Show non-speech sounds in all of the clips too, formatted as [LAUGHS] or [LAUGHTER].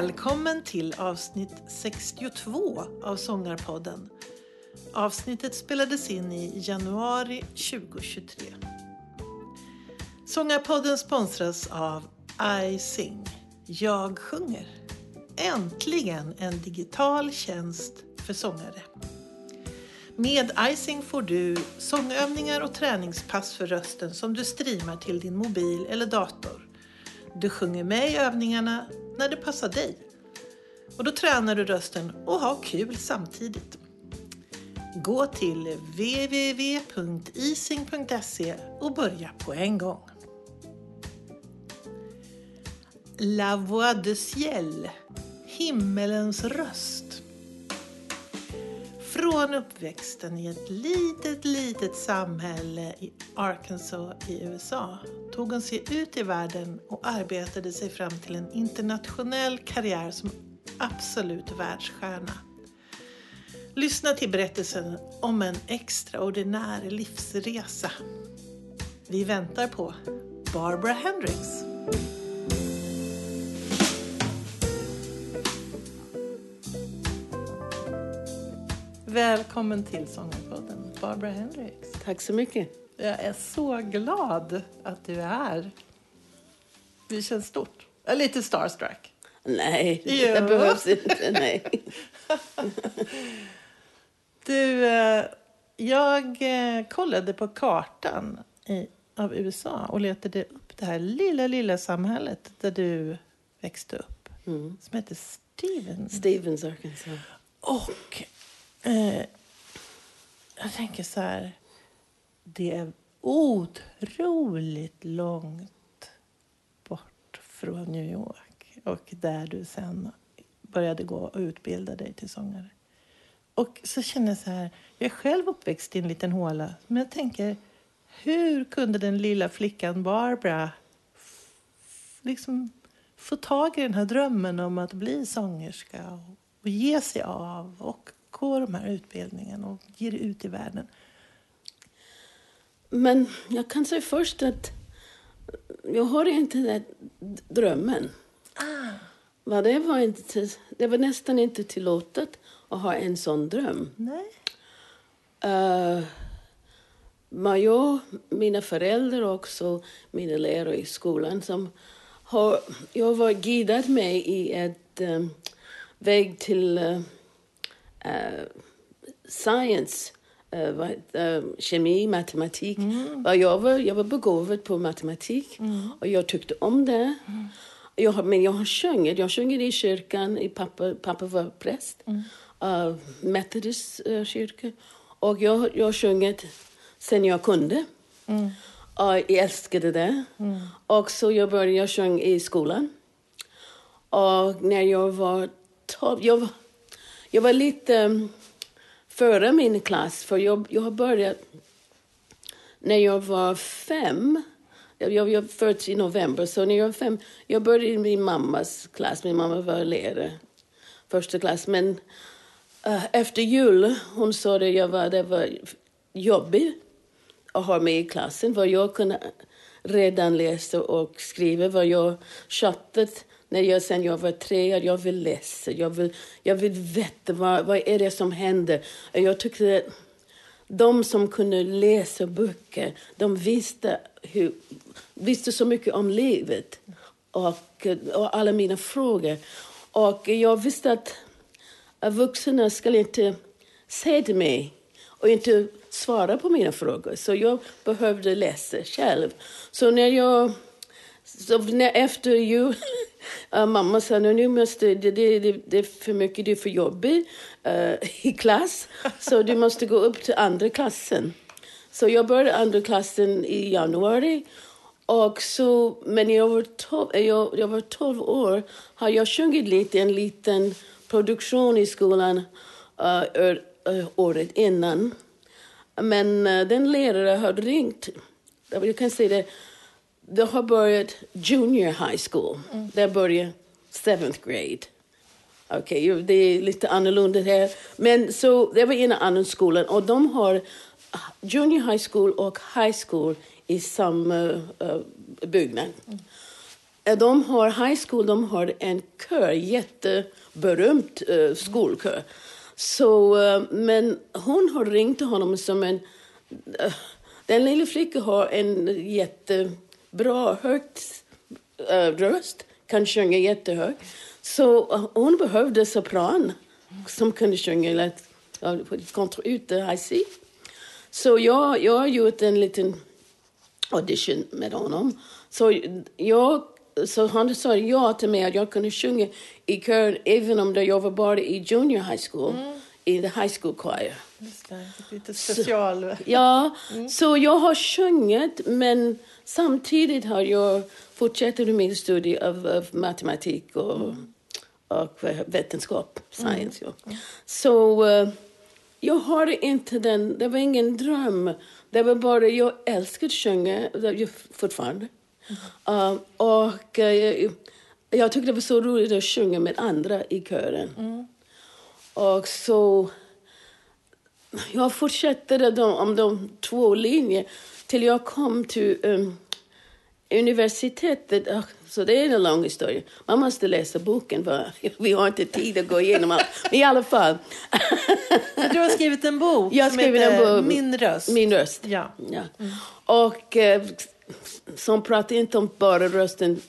Välkommen till avsnitt 62 av Sångarpodden. Avsnittet spelades in i januari 2023. Sångarpodden sponsras av I-Sing Jag sjunger. Äntligen en digital tjänst för sångare. Med iSing får du sångövningar och träningspass för rösten som du streamar till din mobil eller dator. Du sjunger med i övningarna när det passar dig. Och då tränar du rösten och har kul samtidigt. Gå till www.ising.se och börja på en gång. La Voix de Ciel, himmelens röst. Från uppväxten i ett litet, litet samhälle i Arkansas i USA tog hon sig ut i världen och arbetade sig fram till en internationell karriär som absolut världsstjärna. Lyssna till berättelsen om en extraordinär livsresa. Vi väntar på Barbara Hendricks. Välkommen till Sångarpodden, Barbara Hendricks. Tack så mycket. Jag är så glad att du är här. Det känns stort. Jag är lite starstruck. Nej, Jo. det behövs inte. Nej. [LAUGHS] Du, eh, jag eh, kollade på kartan i, av USA och letade upp det här lilla, lilla samhället där du växte upp. Mm. Som heter Stevens. Stevens, Arkansas. Och eh, jag tänker så här. Det är otroligt långt bort från New York och där du sen började gå och utbilda dig till sångare. Och så känner jag så här, jag är själv uppväxt i en liten håla, men jag tänker, hur kunde den lilla flickan Barbara liksom få tag i den här drömmen om att bli sångerska och, och ge sig av och gå de här utbildningarna och ge det ut i världen? Men jag kan säga först att jag har inte den drömmen. Va, det, var inte, det var nästan inte tillåtet att ha en sån dröm. Nej. Uh, men jag, mina föräldrar och också mina lärare i skolan som har, jag var guidad med i ett um, väg till uh, science, uh, uh, kemi, matematik. Och Jag, var, jag var begåvad på matematik och jag tyckte om det. Jag men jag har sjungit. Jag sjunger i kyrkan. I pappa, pappa var präst. Uh, Methodist uh, kyrka. Och jag, har sjungit sen jag kunde. Och jag älskade det. Och så jag började jag sjunga i skolan. Och när jag var tolv... Jag var, jag var lite ehm, före min klass, för jag, jag har börjat när jag var fem. Jag, jag, jag föddes i november, så när jag var fem... Jag började i min mammas klass. Min mamma var lärare, första klass. Men uh, efter jul, hon sa att jag var, det var jobbigt att ha mig i klassen. För jag kunde redan läsa och skriva. för jag chattade när jag sen jag var tre, år, jag vill läsa. Jag vill, jag vill veta vad, vad är det som händer. Jag tyckte att de som kunde läsa böcker, de visste, hur, visste så mycket om livet och, och alla mina frågor. Och jag visste att vuxna skulle inte säga till mig och inte svara på mina frågor. Så jag behövde läsa själv. Så när jag... Så när, efter jul... [LAUGHS] [LAUGHS] Uh, mamma sa nu måste, det, det, det, det är för mycket, det är för jobbigt uh, [LAUGHS] i klass. Så du måste gå upp till andra klassen. Så jag började andra klassen i januari. Och så, men när jag var 12, eh, jag, jag var 12 år har jag sjungit lite en liten produktion i skolan uh, året innan. Men uh, den lärare har ringt. Jag kan säga det. Det har börjat junior high school. Det börjar seventh grade. Okej, ju, det är lite annorlunda här. Men så, det var en annan skola och de har junior high school och high school i samma uh, byggnad. eh, de har high school, de har en kör, jätteberömt uh, skolkör. Så, uh, men hon har ringt till honom som en... Uh, den lilla flickan har en jättebra, högt uh, röst, kan sjunga jättehögt. Så hon behövde sopran som kunde sjunga lätt, kontra ut high. Så jag, jag har gjort en liten audition med honom. Så, jag, så han sa ja till mig att jag kunde sjunga i kör även om jag var bara i junior high school, mm. i the high school choir. Just det, lite special. Så, ja, mm. så jag har sjungit men samtidigt har jag fortsatt min studie av, av matematik och, mm. och vetenskap, science. Mm. Ja. Så uh, jag har inte den, det var ingen dröm det var bara, jag älskar att sjunga fortfarande. Mm. Uh, och uh, jag, jag tyckte det var så roligt att sjunga med andra i kören. Mm. Och så... Jag fortsatte de, om de två linjer till jag kom till um, universitetet. Så det är en lång historia. Man måste läsa boken. För [LAUGHS] vi har inte tid att gå igenom allt. Men i alla fall. du har skrivit en bok jag som heter en bok, Min röst. Min röst. Ja. ja. Mm. Och eh, som pratar inte om bara rösten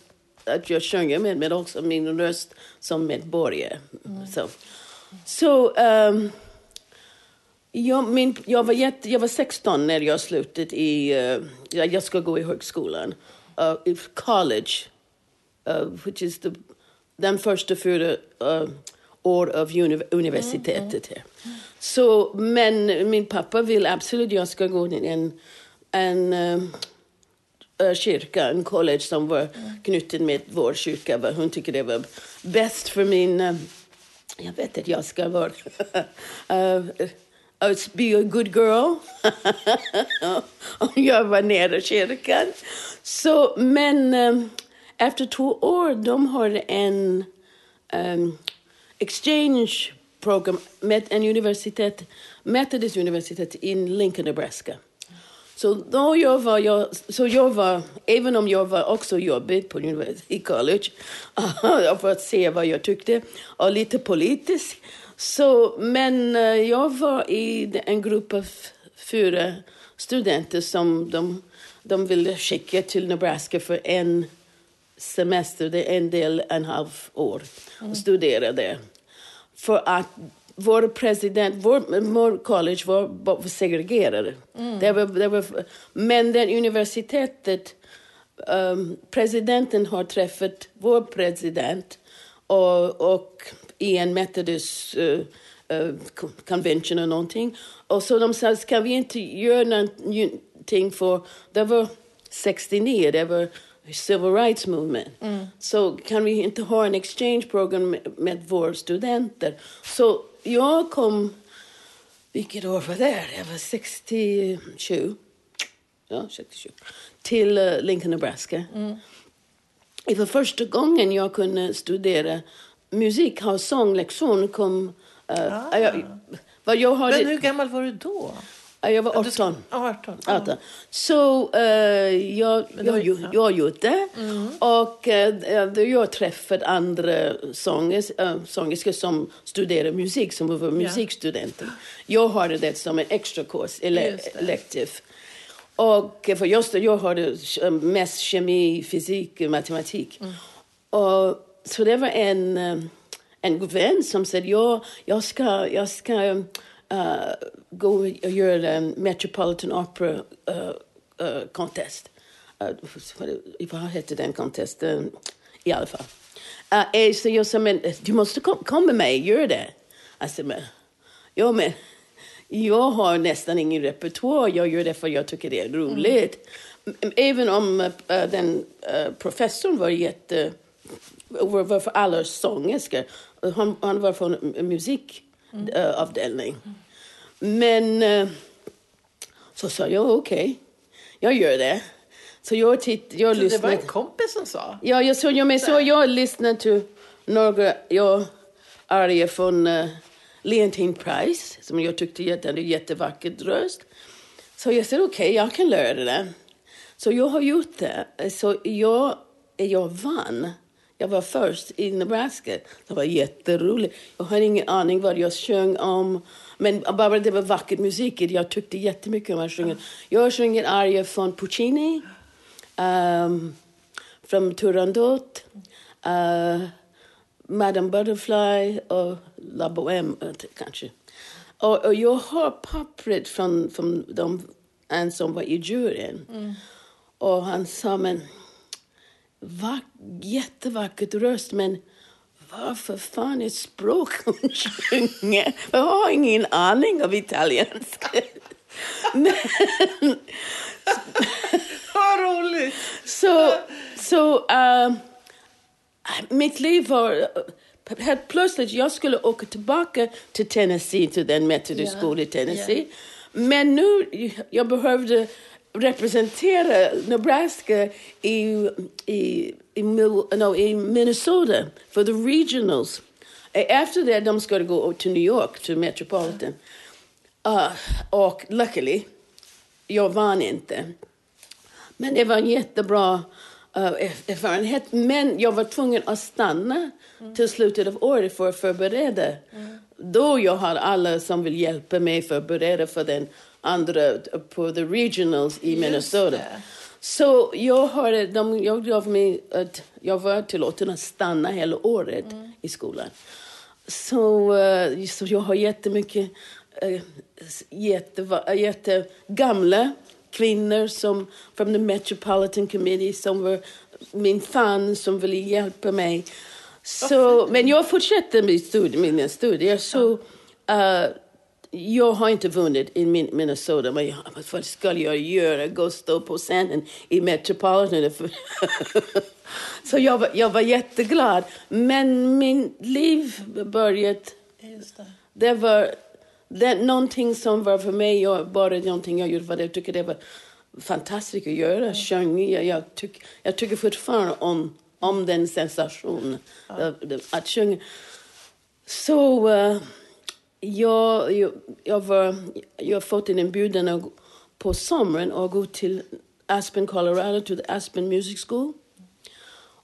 att jag sjunger med, men också min röst som medborgare. Mm. Så, så um, jag, min, jag, var jätte, jag var 16 när jag slutade i... Uh, jag ska gå i högskolan. Uh, college uh, which is the, den första fyra uh, år av uni universitetet. Mm, mm. Så, men min pappa vill absolut att jag ska gå i en, en uh, kyrka, en college som var mm. knuten med vår kyrka. Hon tycker det var bäst för min... Uh, jag vet att jag ska vara... [LAUGHS] uh, be a good girl. om [LAUGHS] jag var nära kyrkan. Så, men um, efter två år de har en um, exchange program med en universitet, Methodist universitet i Lincoln, Nebraska. Så då jag var, jag, så jag var, även om jag var också jobbig på i college, [LAUGHS] för att se vad jag tyckte, och lite politisk. Så, men uh, jag var i en grupp av fyra studenter som de, de ville skicka till Nebraska för en semester, det är en del, en halv år, och studera där. För att vår president, vår, vår college var, segregerade. Mm. Det var, det var, men den universitetet, um, presidenten har träffat vår president och, och i en metodist uh, uh, convention eller någonting. Och så de sa, ska vi inte göra någonting för, det var 69, det var civil rights movement. Mm. Så kan vi inte ha en exchange program med, med våra studenter? Så jag kom, vilket år var det? Jag var 67. Ja, 67. Till uh, Lincoln, Nebraska. Mm. Det var första gången jag kunde studera musik, ha sånglektion. Kom, uh, ah. jag, vad jag hade, Men hur gammal var du då? Jag var 18. 18. 18. Så uh, jag, jag, jag, jag gjort det. Mm. Och uh, jag träffade andra sångers, uh, sångerskor som studerar musik, som var musikstudenter. Ja. Jag hade det som en extra kurs, ele elektiv. Och för just jag hade mest kemi, fysik, matematik. Mm. Och, så det var en, en vän som sa, ja, jag ska, jag ska uh, gå och göra en Metropolitan Opera uh, uh, Contest. Vad hette den contesten? I alla fall. Så jag sa, men du måste kom, komma med mig, gör det. Alltså, men, ja, men jag har nästan ingen repertoar, jag gör det för jag tycker det är roligt. Mm. Även om den professorn var jätte... var för alla sångerskor. Han, han var från musikavdelning. Mm. Men uh, så sa jag okej, okay, jag gör det. Så jag titt, jag så lyssnade. det var en kompis som sa? Ja, jag, så, jag, men, så jag lyssnade till några jag, arier från uh, Leontine Price, som jag tyckte hade en jättevacker röst. Så jag sa okej, okay, jag kan lära det. Så jag har gjort det. Så jag jag vann. Jag var först i Nebraska. Det var jätteroligt. Jag hade ingen aning vad jag sjöng om. Men bara det var vacker musik. Jag tyckte jättemycket om att sjunga. Jag sjunger arier från Puccini, um, från Turandot, uh, Madame Butterfly och La Bohème kanske. Och, och jag har pappret från, från de en som var i juryn. Mm. Och han sa, men vack, jättevackert röst, men varför fan är språk hon sjunger? Jag har ingen aning av italienska. men, Vad roligt! Så, så uh, mitt liv var... Helt plötsligt, jag skulle åka tillbaka till Tennessee, till den metodisk yeah. i Tennessee. Yeah. Men nu, jag behövde representera Nebraska i, i, i, no, i Minnesota för the regionals. Efter det de skulle gå till New York, till Metropolitan. Uh, och luckily, jag vann inte. Men det var en jättebra uh, erfarenhet. Men jag var tvungen att stanna mm. till slutet av året för att förbereda. Mm. Då jag har alla som vill hjälpa mig förbereda för den andra på the regionals i Minnesota. Så jag, har, de, jag gav mig att jag var tillåten att stanna hela året mm. i skolan. Så, uh, så jag har jättemycket uh, jätte, jättegamla kvinnor som från the Metropolitan Committee som var min fan som ville hjälpa mig. Så, men jag fortsätter med studi mina studier. Så, uh, jag har inte vunnit i Minnesota, men jag, vad ska jag göra? Gå och stå på scenen i Metropolitan? [LAUGHS] så jag var, jag var jätteglad. Men min liv började... Det. det. var det, någonting som var för mig, jag, bara någonting jag gjorde, för jag tycker det var fantastiskt att göra. Mm. Sjunga. Jag, jag, tyck, jag tycker fortfarande om, om den sensationen, ja. att sjunga. Så... Uh, jag, jag, jag, var, jag har fått en inbjudan på sommaren att gå till Aspen, Colorado, till Aspen Music School.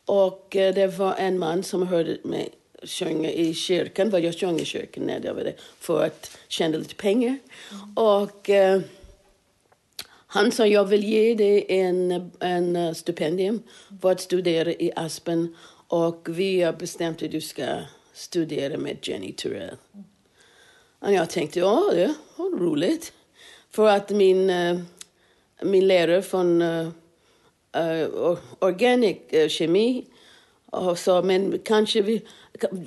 Och eh, det var en man som hörde mig sjunga i kyrkan, vad jag sjöng i kyrkan när jag var där, för att tjäna lite pengar. Mm. Och eh, han sa, jag vill ge dig en, en eh, stipendium för att studera i Aspen och vi har bestämt att du ska studera med Jenny Turell. Mm. Och jag tänkte, ja, det var roligt. För att min, uh, min lärare från uh, organic kemi sa, men kanske vi,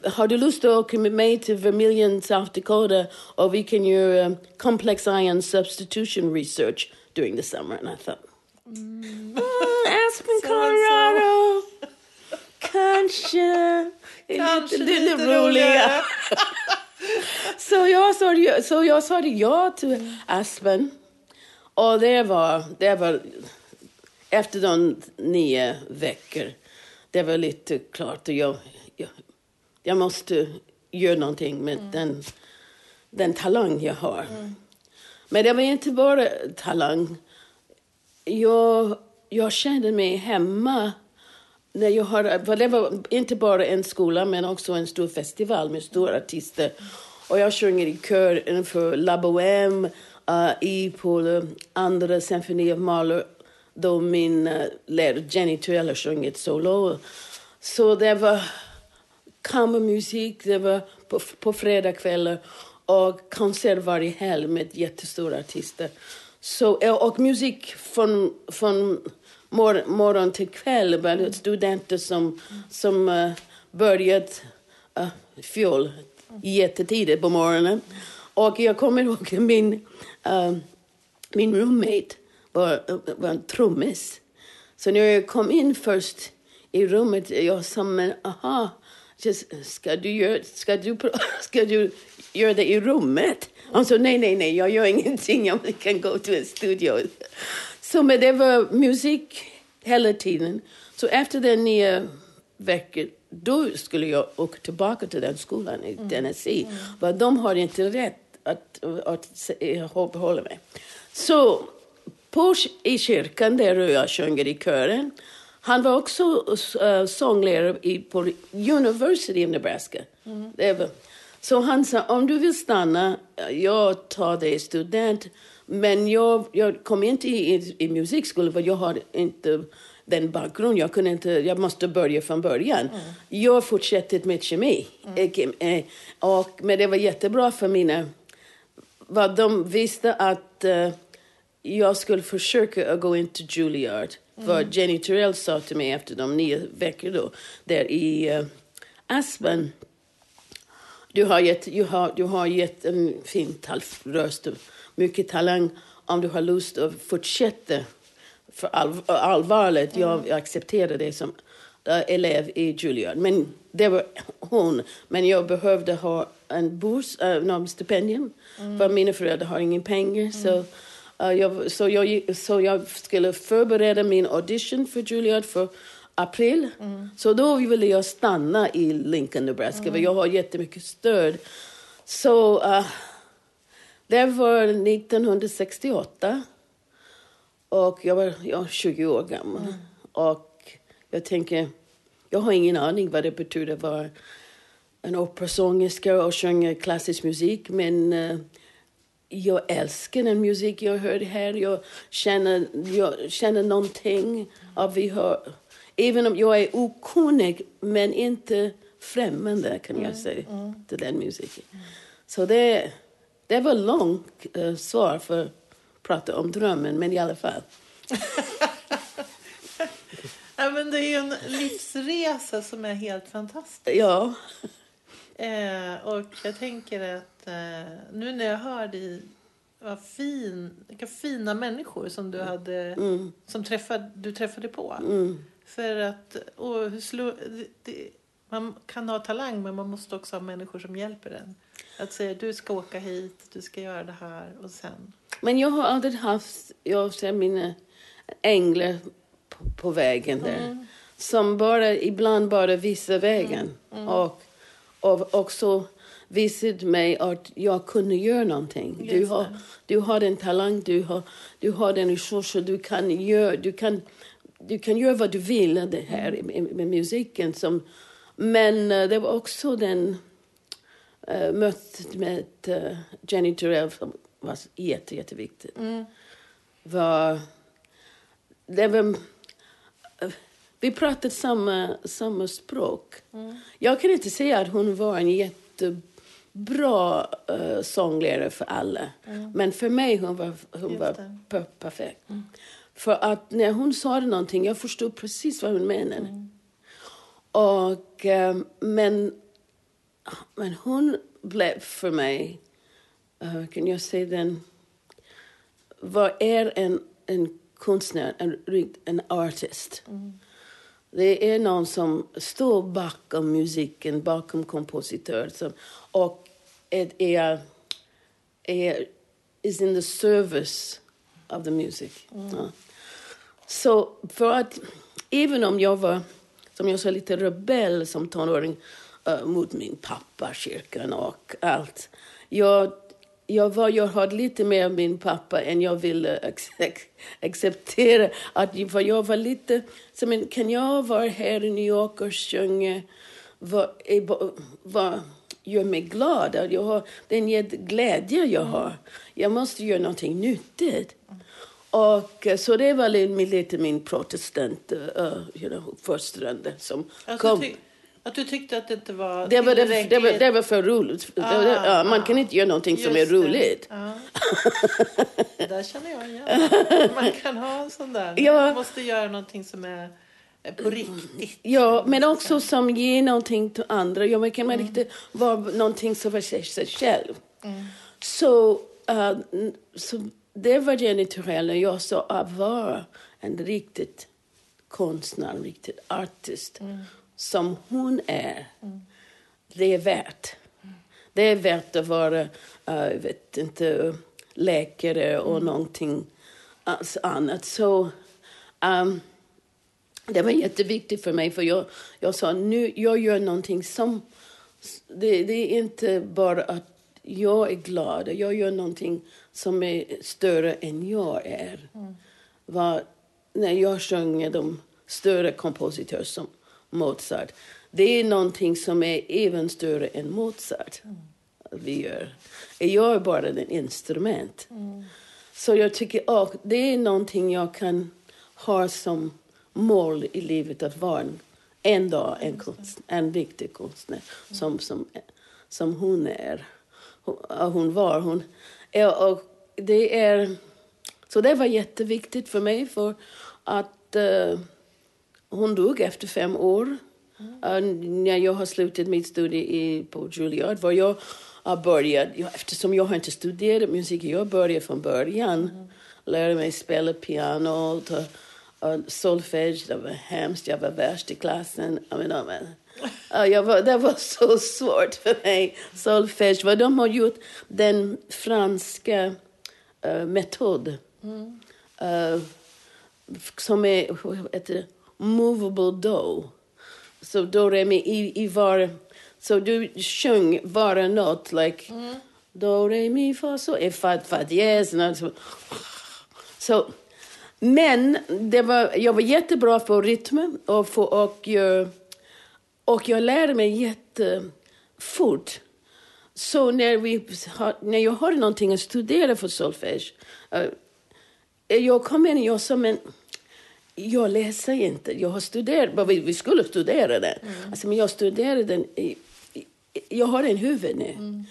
har du lust att åka med mig till Vermilion, South Dakota och vi kan göra complex ion substitution research during the summer? And I thought, mm. oh, [LAUGHS] Aspen, Colorado. Kanske, Kanske lite, lite roligare. [LAUGHS] så, jag sa, så jag sa ja till Aspen. Och det var, det var efter de nio veckor, det var lite klart att jag, jag, jag måste göra någonting med mm. den, den talang jag har. Mm. Men det var inte bara talang. Jag, jag kände mig hemma. När jag har, det var inte bara en skola, men också en stor festival med stora artister. Och jag sjunger i kör för La Bohème uh, i på andra symfoni av Mahler då min eh, uh, lärare Jenny Tuella sjöng ett solo. Så det var kammarmusik, det var på, på fredagskvällar och konsert varje helg med jättestora artister. Så, eh, och musik från, från mor morgon till kväll. Mm. Studenter som, som uh, börjat uh, fjol jättetidigt på morgonen. Och jag kommer ihåg min, uh, min roommate var, var en trummis. Så när jag kom in först i rummet, jag sa men aha, ska du, göra, ska, du, [LAUGHS] ska du göra det i rummet? Han sa nej, nej, nej, jag gör ingenting, jag kan gå till en studio. Så men det var musik hela tiden. Så efter den nio veckor då skulle jag åka tillbaka till den skolan i mm. Tennessee. Mm. För de har inte rätt att, att, att behålla mig. Så på, i kyrkan där jag sjunger i kören, Han var också uh, sånglärare i, på University of Nebraska. Var, så han sa, om du vill stanna, jag tar dig student. Men jag, jag kom inte i, i, i musikskolan för jag har inte den bakgrunden. Jag, kunde inte, jag måste börja från början. Mm. Jag fortsatte med kemi. Mm. Och, men det var jättebra för mina... Vad de visste att uh, jag skulle försöka gå in till Juilliard. Mm. Vad Jenny Turrell sa till mig efter de nio veckorna då, där i uh, Aspen. Du har gett, du har, du har gett en fin röst, mycket talang. Om du har lust att fortsätta för all, allvarligt, mm. jag, accepterar det som uh, elev i Juilliard. Men det var hon. Men jag behövde ha en burs, uh, stipendium. Mm. För mina föräldrar har ingen pengar. Mm. Så, uh, jag, så, jag, så jag skulle förbereda min audition för Juilliard för april. Mm. Så då ville jag stanna i Lincoln, Nebraska. Mm. För jag har jättemycket stöd. Så uh, det var 1968. Och jag var ja, 20 år gammal. Mm. Och jag tänker, jag har ingen aning vad det betyder att vara en operasångerska och sjunga klassisk musik. Men uh, jag älskar den musik jag hör här. Jag känner, jag känner någonting. Av vi har, även om jag är okunnig, men inte främmande kan jag mm. säga mm. till den musiken. Så det, det var långt uh, svar för att prata om drömmen, men i alla fall. [LAUGHS] ja, men det är ju en livsresa som är helt fantastisk. Ja. Eh, och jag tänker att eh, nu när jag hör dig vad fin, vilka fina människor som du hade mm. som träffade, du träffade på. Mm. För att och, slå, det, man kan ha talang men man måste också ha människor som hjälper en. Att säga du ska åka hit, du ska göra det här och sen. Men jag har aldrig haft, jag ser mina änglar på, på vägen där. Mm. Som bara, ibland bara visar vägen. Mm. Mm. Och, och också visade mig att jag kunde göra någonting. du har, du har en talang, du har, du har den resurser, du kan göra, du kan, du kan göra vad du vill det här mm. med, med musiken. Som, men uh, det var också den uh, mötet med uh, Jenny Turrell som var jätte, jätteviktigt. Mm. Var, det var, vi pratade samma, samma språk. Mm. Jag kan inte säga att hon var en jättebra uh, sånglärare för alla. Mm. Men för mig hon var hon var per perfekt. Mm. För att när hon sa någonting, jag förstod precis vad hon menade. Och, uh, men, men hon blev för mig, uh, kan jag säga den, vad är en, en konstnär, en, en artist. Mm. Det är någon som står bakom musiken, bakom kompositören och är, är, är is in the service of the music. Mm. Ja. Så för att, även om jag var, som jag sa, lite rebell som tonåring uh, mot min pappa, kyrkan och allt. Jag jag, var, jag hade lite mer av min pappa än jag ville acceptera. Att, för jag var lite... Så men, kan jag vara här i New York och sjunga? Vad, var, gör mig glad? Jag har, den glädje jag har. Jag måste göra någonting nyttigt. Och, så det var lite min protestant uh, you know, fostrande som alltså, kom. Att du tyckte att det inte var Det var, det, det var, det var för roligt. Ah, ja, man ah, kan inte göra någonting som är roligt. Ah. [LAUGHS] det där känner jag igen. [LAUGHS] Man kan ha en sån där. Ja. Man måste göra någonting som är på riktigt. Ja, men också som ger någonting till andra. Ja, man kan mm. inte vara någonting som för sig, sig själv. Mm. Så, uh, så det var Jenny Turell och jag sa att vara en riktigt konstnär, en riktigt artist. Mm som hon är, mm. det är värt. Det är värt att vara, uh, vet inte, läkare och mm. någonting annat. Så um, det var jätteviktigt för mig, för jag, jag sa nu jag gör någonting som... Det, det är inte bara att jag är glad, jag gör någonting som är större än jag är. Mm. Var, när jag sjunger de större kompositör som Mozart. Det är någonting som är även större än Mozart. Vi gör. Jag är bara ett instrument. Så jag tycker och det är någonting jag kan ha som mål i livet att vara en, en dag en, konst, en riktig konstnär som, som, som hon är. Hon, hon var. Hon, och det är, så det var jätteviktigt för mig för att uh, hon dog efter fem år. Uh, när jag har slutat min studie på Juilliard var jag har börjat, eftersom jag har inte studerat musik, jag började från början. Mm. Lärde mig spela piano, ta, uh, solfege, det var hemskt, jag var värst i klassen. I mean, I mean, uh, jag var, det var så svårt för mig, solfege. Vad de har gjort, den franska uh, metod. Mm. Uh, som är, vad heter movable do. Så do, re, mi, i, i var så du sjöng bara nåt, like mm. do, re, mi, fa, so, e, fa, fa, diez. Så. so. Men det var, jag var jättebra på rytm och, för, och, jag, och jag lärde mig jättefort. Så när, vi, när jag hade någonting att studera för solfege, uh, jag kom in och jag sa, men jag läser inte. Jag har studerat, vi, vi skulle studera den. Mm. Alltså, men jag studerade den i, jag har en huvud nu. Mm.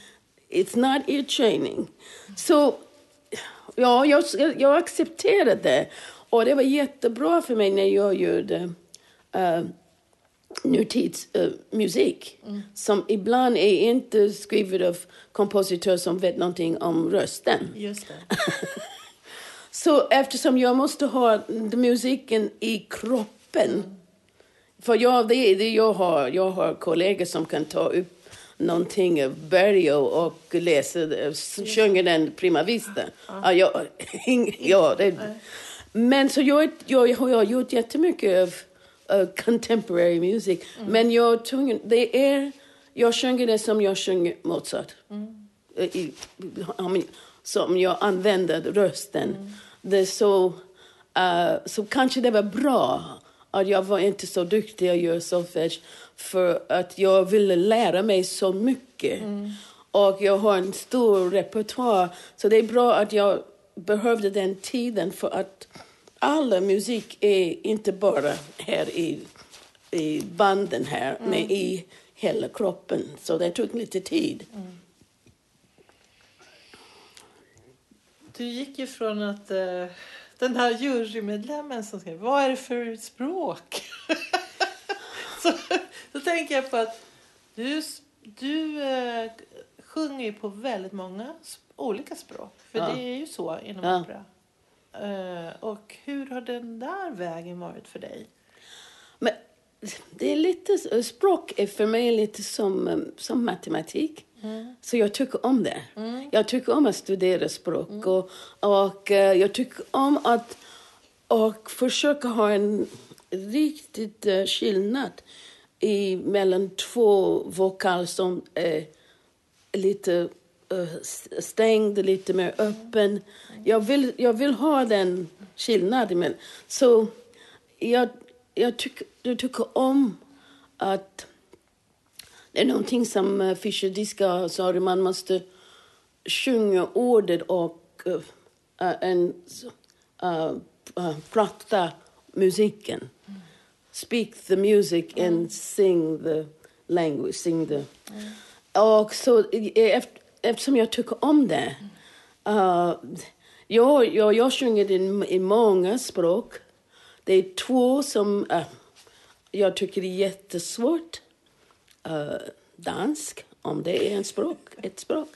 It's not ear training. Så ja, jag, jag accepterade det. Och det var jättebra för mig när jag gjorde uh, nutidsmusik. Uh, mm. Som ibland är inte skriven av kompositörer som vet någonting om rösten. Just det. [LAUGHS] Så eftersom jag måste ha musiken i kroppen. Mm. För jag, det, det jag, har, jag har kollegor som kan ta upp någonting av Berrio och läser, sjunger den prima vista. Ja, jag, [LAUGHS] ja, det, men så jag, jag, jag har gjort jättemycket av uh, contemporary music. Mm. Men jag, det är, jag sjunger det som jag sjunger Mozart. Mm. I, som jag använder rösten. Mm. Det så, uh, så kanske det var bra att jag var inte så duktig att göra solfege för att jag ville lära mig så mycket. Mm. Och jag har en stor repertoar. Så det är bra att jag behövde den tiden för att all musik är inte bara här i, i banden här, mm. men i hela kroppen. Så det tog lite tid. Mm. Du gick ju från att uh, den här jurymedlemmen som skrev vad är det för språk? [LAUGHS] så, så tänker jag på att du, du uh, sjunger ju på väldigt många olika språk. För ja. det är ju så inom ja. opera. Uh, och hur har den där vägen varit för dig? Men det är lite, språk är för mig lite som, som matematik. Mm. Så jag tycker om det. Mm. Jag tycker om att studera språk mm. och, och uh, jag tycker om att och försöka ha en riktigt uh, skillnad i, mellan två vokaler som är lite stängd, lite mer öppen. Jag vill, jag vill ha den skillnaden. Så jag, jag, tyck, jag tycker om att det är någonting som uh, Fischer Diska sa, man måste sjunga ordet och uh, en, uh, prata musiken. Mm. Speak the music mm. and sing the language, sing the... Mm. Och så eftersom jag tycker om det. Uh, jag, jag, jag sjunger i, i många språk. Det är två som uh, jag tycker är jättesvårt uh, dansk, om det är en språk, ett språk,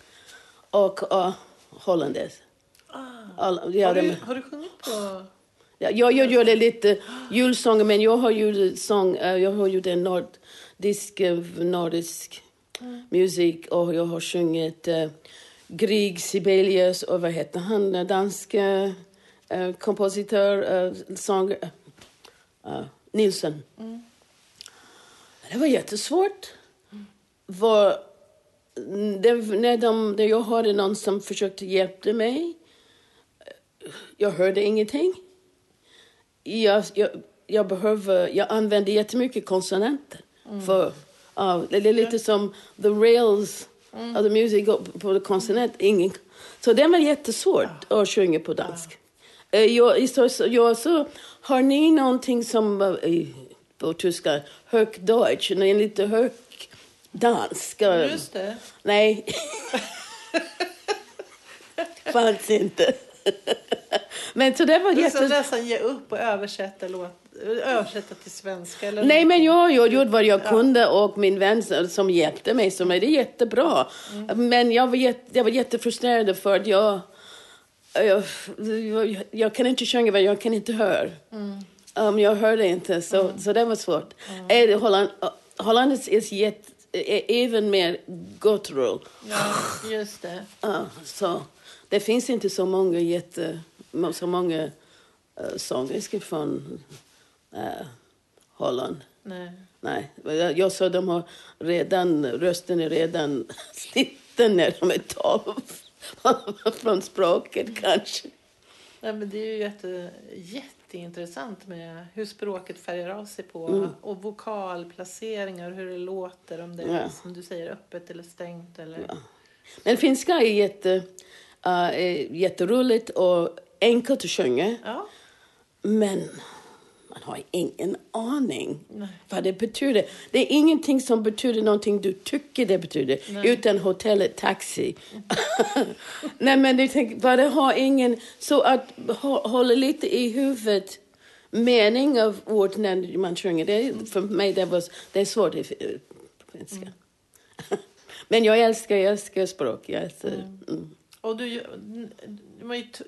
och uh, hollandaise. Ah. All, ja, har, du, har du sjungit på... Ja, jag, jag gjorde lite julsånger, men jag har gjort sång, jag har gjort en nordisk, nordisk musik och jag har sjungit eh, Grieg Sibelius och vad heter han, dansk eh, kompositör, eh, sång, eh, eh Nilsson. Mm. Det var jättesvårt. Var, det, när, de, när jag hörde någon som försökte hjälpa mig, jag hörde ingenting. Jag, jag, jag behöver, jag använde jättemycket konsonanter. För, ja, det är lite som the rails of the music på konsonant. Ingen, så det var jättesvårt att sjunga på dansk. Eh, Jag, så, jag, så, har ni någonting som eh, på tyska, hög Deutsch, en lite hög dansk? eh, Just det. Nej. [LAUGHS] Fanns inte. [LAUGHS] Men så det var Du ska jätte... nästan ge upp och översätta, låt, översätta till svenska. Eller Nej, men jag, jag gjorde vad jag kunde och min vän som hjälpte mig, som är det jättebra. Men jag var, jätte, jag var jättefrustrerad för att jag, jag, jag, jag kan inte sjunga vad jag kan inte höra. Um, jag hörde inte, så, så det var svårt. Mm. Holland, Holland är jätte, är även mer guttural. Ja, just det. Ja, så det finns inte så många jätte, så många uh, sångerskor från uh, Holland. Nej. Nej, jag, jag sa de har redan, rösten är redan [LAUGHS] sliten när de är tolv. [LAUGHS] från språket kanske. Nej, men det är ju jätte, jätteintressant med hur språket färgar av sig på Mm. och vokalplaceringar hur det låter. Om det är Ja. som du säger öppet eller stängt. Eller... Men finska är, jätte, uh, jätteroligt och enkelt att sjunga. Ja. Men man har ingen aning Nej. vad det betyder. Det är ingenting som betyder någonting du tycker det betyder, Nej. utan hotellet taxi. [LAUGHS] Nej, men du tänker, bara ha ingen... Så att hå- hålla lite i huvudet mening av ord när man sjunger. Det, för mig det, var, det är svårt på finska. [LAUGHS] men jag älskar, jag älskar språk. Jag älskar, mm. Och du, t-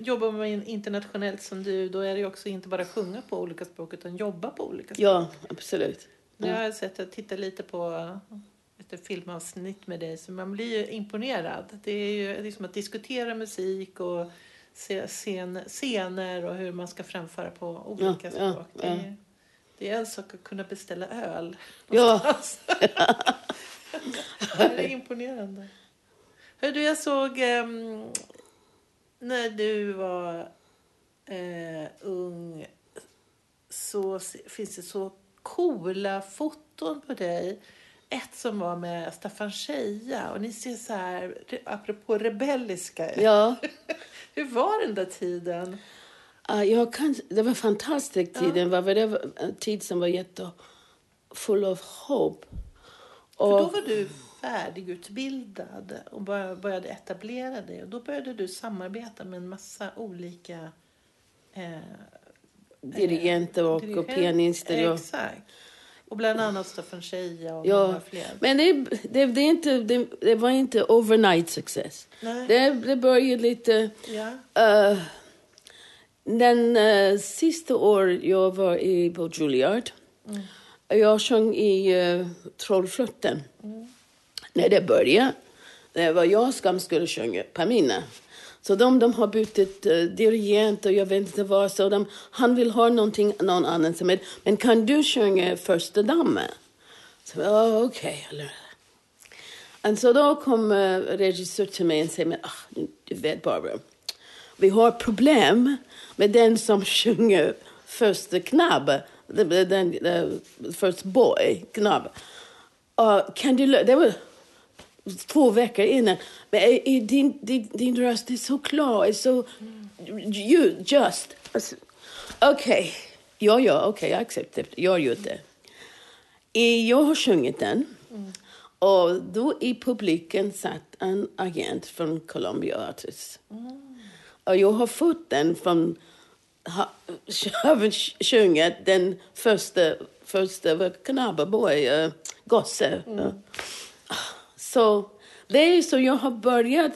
jobbar man internationellt som du, då är det ju också inte bara sjunga på olika språk utan jobba på olika språk. Ja, absolut. Nu har jag sett, jag tittar lite på ett filmavsnitt med dig så man blir ju imponerad. Det är ju liksom att diskutera musik och se scen, scener och hur man ska framföra på olika Ja, ja, språk. Det, ja. är, det är en sak att kunna beställa öl. Ja. [LAUGHS] det är [LAUGHS] imponerande. Du, jag såg ehm, när du var eh, ung så finns det så coola foton på dig. Ett som var med Staffan Scheja och ni ser så här, apropå rebelliska. Ja. [LAUGHS] Hur var den där tiden? Uh, jag kan, det var fantastisk tiden. Ja. Det var en tid som var jätte full av hopp. För då Och, var du färdigutbildad och bör- började etablera dig. Och då började du samarbeta med en massa olika eh, dirigenter och, och dirigent- pianister. Ja. Exakt. Och bland annat Staffan Scheja och Ja. fler. Men det, det, det, är inte, det, det var inte overnight success. Nej. Det, det började lite... Ja. Uh, den uh, sista år jag var i, på Juilliard, jag sjöng i uh, Trollflöten. När det började, det var jag som skulle sjunga Pamina. Så de, de har bytt uh, eh, dirigent och jag vet inte vad. Så de, han vill ha någonting, någon annan som är, men kan du sjunga Första dammen? Så oh, okej. Okay. Och så då kom eh, uh, regissören till mig och sa, men, ah, du vet Barbara, vi har problem med den som [LAUGHS] sjunger första knabb, den, den, den första boy, knabb. Uh, kan du, det var två veckor innan. Men eh, är, är din, din, din röst är så klar, är så ju, just. Alltså, Okej, okay. ja, ja, okej, okay, jag accepterar Jag gör det. Jag har sjungit den. Och då i publiken satt en agent från Columbia Artists. Och jag har fått den från ha, [LAUGHS] har sjungit den första, första vad Knabberboy, uh, eh, gosse. Uh. Så det är så jag har börjat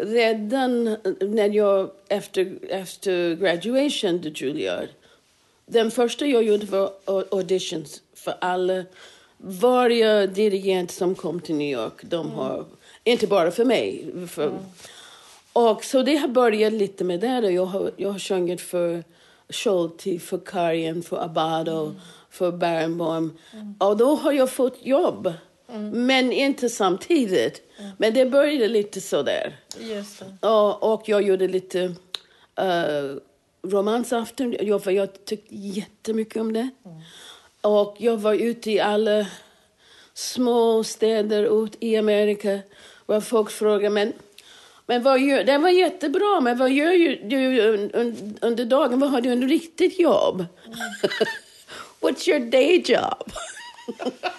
redan när jag efter, efter graduation till Juilliard. Den första jag gjorde var auditions för alla. Varje dirigent som kom till New York, de har, inte bara för mig. För, och så det har börjat lite med det. Jag har, jag har sjungit för Schulte, för Karajan, för Abado, mm. för Barenboim. Mm. Och då har jag fått jobb. Mm. Men inte samtidigt. Men det började lite så där. Just det. Och, och jag gjorde lite uh, romansafton. Jag, för jag tyckte jättemycket om det. Och jag var ute i alla små städer ut i Amerika. Var folk frågade men, men vad gör, det var jättebra, men vad gör du un, under dagen? Vad har du en riktigt jobb? [LAUGHS] What's your day job? [LAUGHS]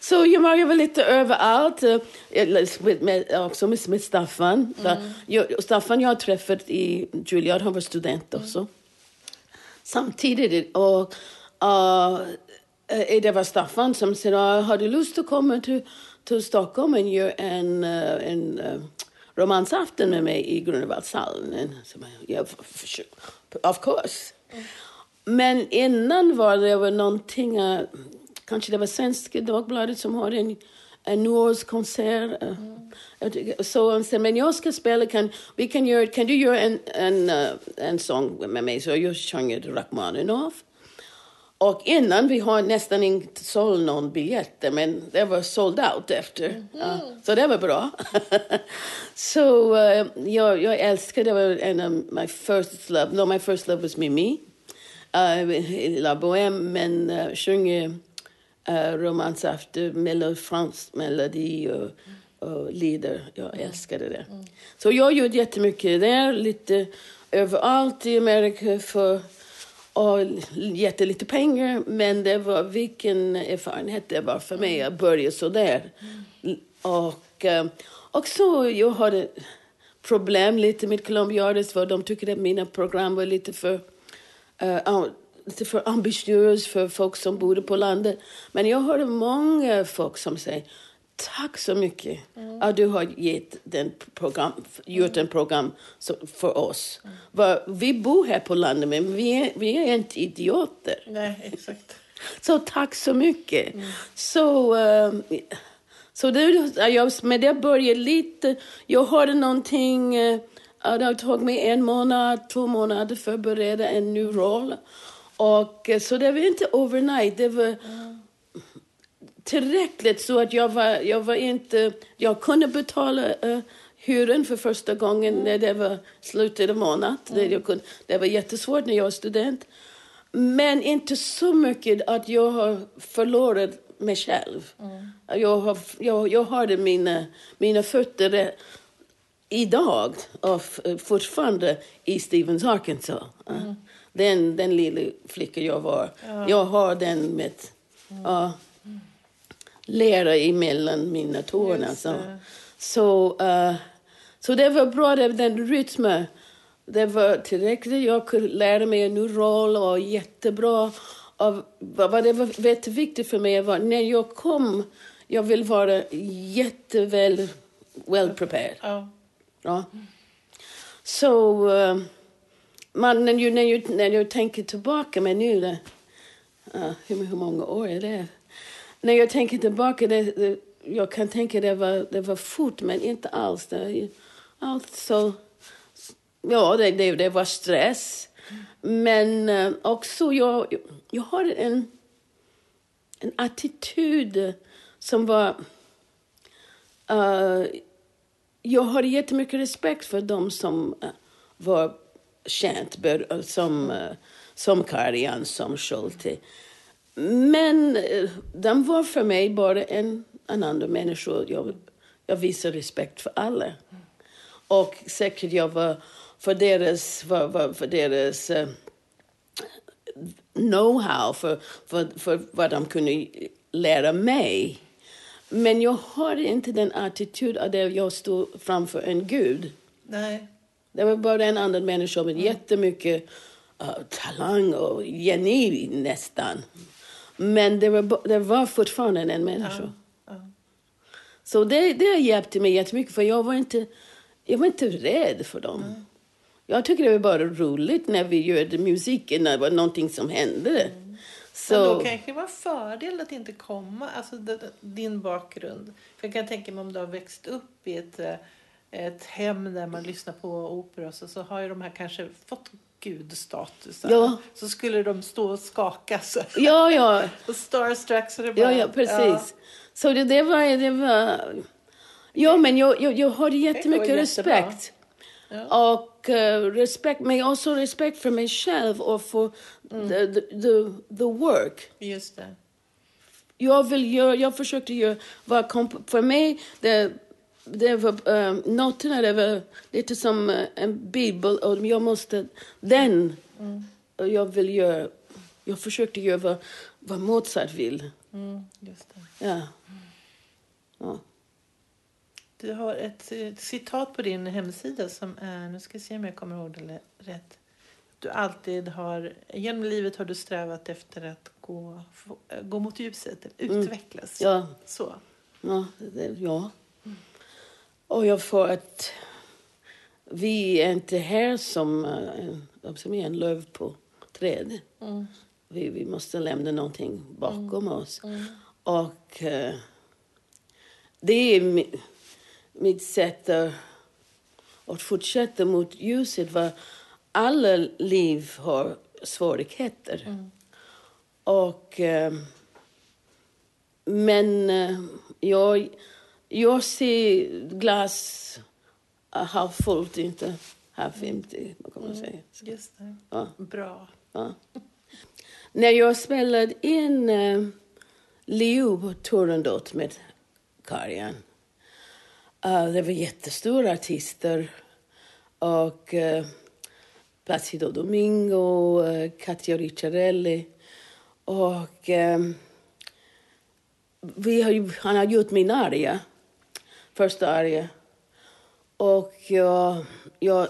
så jag var lite överallt. eh, Med, också med, med Staffan. Jag, Staffan jag har träffat i Juilliard, han var student också. Samtidigt, och uh, det var Staffan som sa, har du lust att komma till, till Stockholm och göra en, en romansafton med mig i Grunewaldshallen? Så jag, "Ja, för- för- Of course. Men innan var det var någonting, eh, kanske det var Svenska Dagbladet som hade en, en nyårskonsert. jag tycker- Så han sa, men jag ska spela, kan, vi kan, göra, kan du göra en, en, eh, en sång med mig? Så jag sjöng Rachmaninoff. Och innan, vi har nästan inte sålt någon biljetter, men det var sold out efter. Ja, så det var bra. [LAUGHS] så eh, jag, jag älskar, det var en av my first love, no my first love was Mimi. Uh, i La Bohème, men uh, sjunger uh, romansafter, melo, fransk melodi och, och lieder. Jag älskade det. Så jag gjorde jättemycket där, lite överallt i Amerika för och jättelite pengar, men det var vilken erfarenhet det var för mig att börja så där. Och, eh, och så jag hade problem lite med Colombiades för de tyckte att mina program var lite för, eh, lite för ambitiös för folk som bodde på landet. Men jag hörde många folk som säger Tack så mycket att du har gett den program, gjort en program för oss. För vi bor här på landet, men vi är, vi är inte idioter. Nej, exakt. Så tack så mycket. Så, eh, så det, jag, med det började lite. Jag hade någonting, ja, det har tagit mig en månad, två månader att förbereda en ny roll. Och, eh, så det var inte overnight. Det var tillräckligt så att jag var, jag var inte... Jag kunde betala uh, hyran för första gången när det var slutet av månad. Det, jag kunde, det var jättesvårt när jag var student. Men inte så mycket att jag har förlorat mig själv. Jag, har, jag, jag hade mina, mina fötter idag och fortfarande i Stevens Arkansas. Ja. Den, den lilla flicka jag var. Jag har den med ja, lera emellan mina tårna. Så, så, eh, så det var bra, det, den rytmen. Det var tillräckligt. Jag kunde lära mig en ny roll och jättebra. Och vad vad det var jätteviktigt för mig var när jag kom, jag vill vara jätteväl well prepared. Ja. Ja. Så uh, man, när, jag, när, jag, när jag tänker tillbaka, men nu, det, uh, hur, hur många år är det? När jag tänker tillbaka, det, det, jag kan tänka det var, det var fort, men inte alls. Det, allt så, ja, det, det, det var stress. Men uh, också, jag, jag har en, en attityd som var... Uh, jag har jättemycket respekt för dem som eh, var känt, som, uh, som Karian, som Schulte. Men uh, de var för mig bara en, en annan människa. Jag, jag visar respekt för alla. Och säkert jag var för deras, för, för, för deras know-how, för, för, för vad de kunde lära mig. Men jag har inte den attityd att jag står framför en gud. Nej. Det var bara en annan människa med jättemycket uh, talang och geni nästan. Men det var, det var fortfarande en människa. Ja. Så det, det hjälpte mig jättemycket för jag var inte, jag var inte rädd för dem. Jag tycker det var bara roligt när vi gjorde musiken, när det var någonting som hände. Så, Men då kanske det var en fördel att inte komma, alltså din bakgrund. För jag kan tänka mig om du har växt upp i ett, eh, ett hem där man lyssnar på opera så, så har ju de här kanske fått gudstatus. Ja. Så skulle de stå och skaka så. ja, ja. [LAUGHS] Och starstruck så det bara... Ja, ja, precis. Så det, det var... Det var ja, men jag, jag, jag hade jättemycket respekt. Ja. Och eh, respekt, men också respekt för mig själv och för the, the, the, the work. Just det. Jag vill göra, jag försökte göra, komp- för mig, det, det var, um, noterna det var lite som eh, en bibel och jag måste, den, och jag vill göra, jag försökte göra vad, vad Mozart vill. Mm, just det. Ja. ja. Du har ett, ett citat på din hemsida som är, nu ska se om jag kommer ihåg det rätt. Du alltid har, genom livet har du strävat efter att gå, äh, gå mot ljuset, utvecklas. Ja. Så. Ja, det, ja. Och jag får att vi är inte här som, eh, som är en löv på trädet. Mm. Vi, vi måste lämna någonting bakom oss. Och eh, det är mitt sätt att, fortsätta mot ljuset. För alla liv har svårigheter. Och... Eh, men eh, jag, jag ser glas eh, halvfullt, inte halvfullt, vad kan man säga. Just det. Ja. Bra. Ja. När jag spelade in uh, Leo på Turandot med Karian. Uh, det var jättestora artister. Och uh, Placido Domingo, eh, uh, Katja Ricciarelli. Och vi har, ju- han har gjort min aria, första aria. Och jag, jag,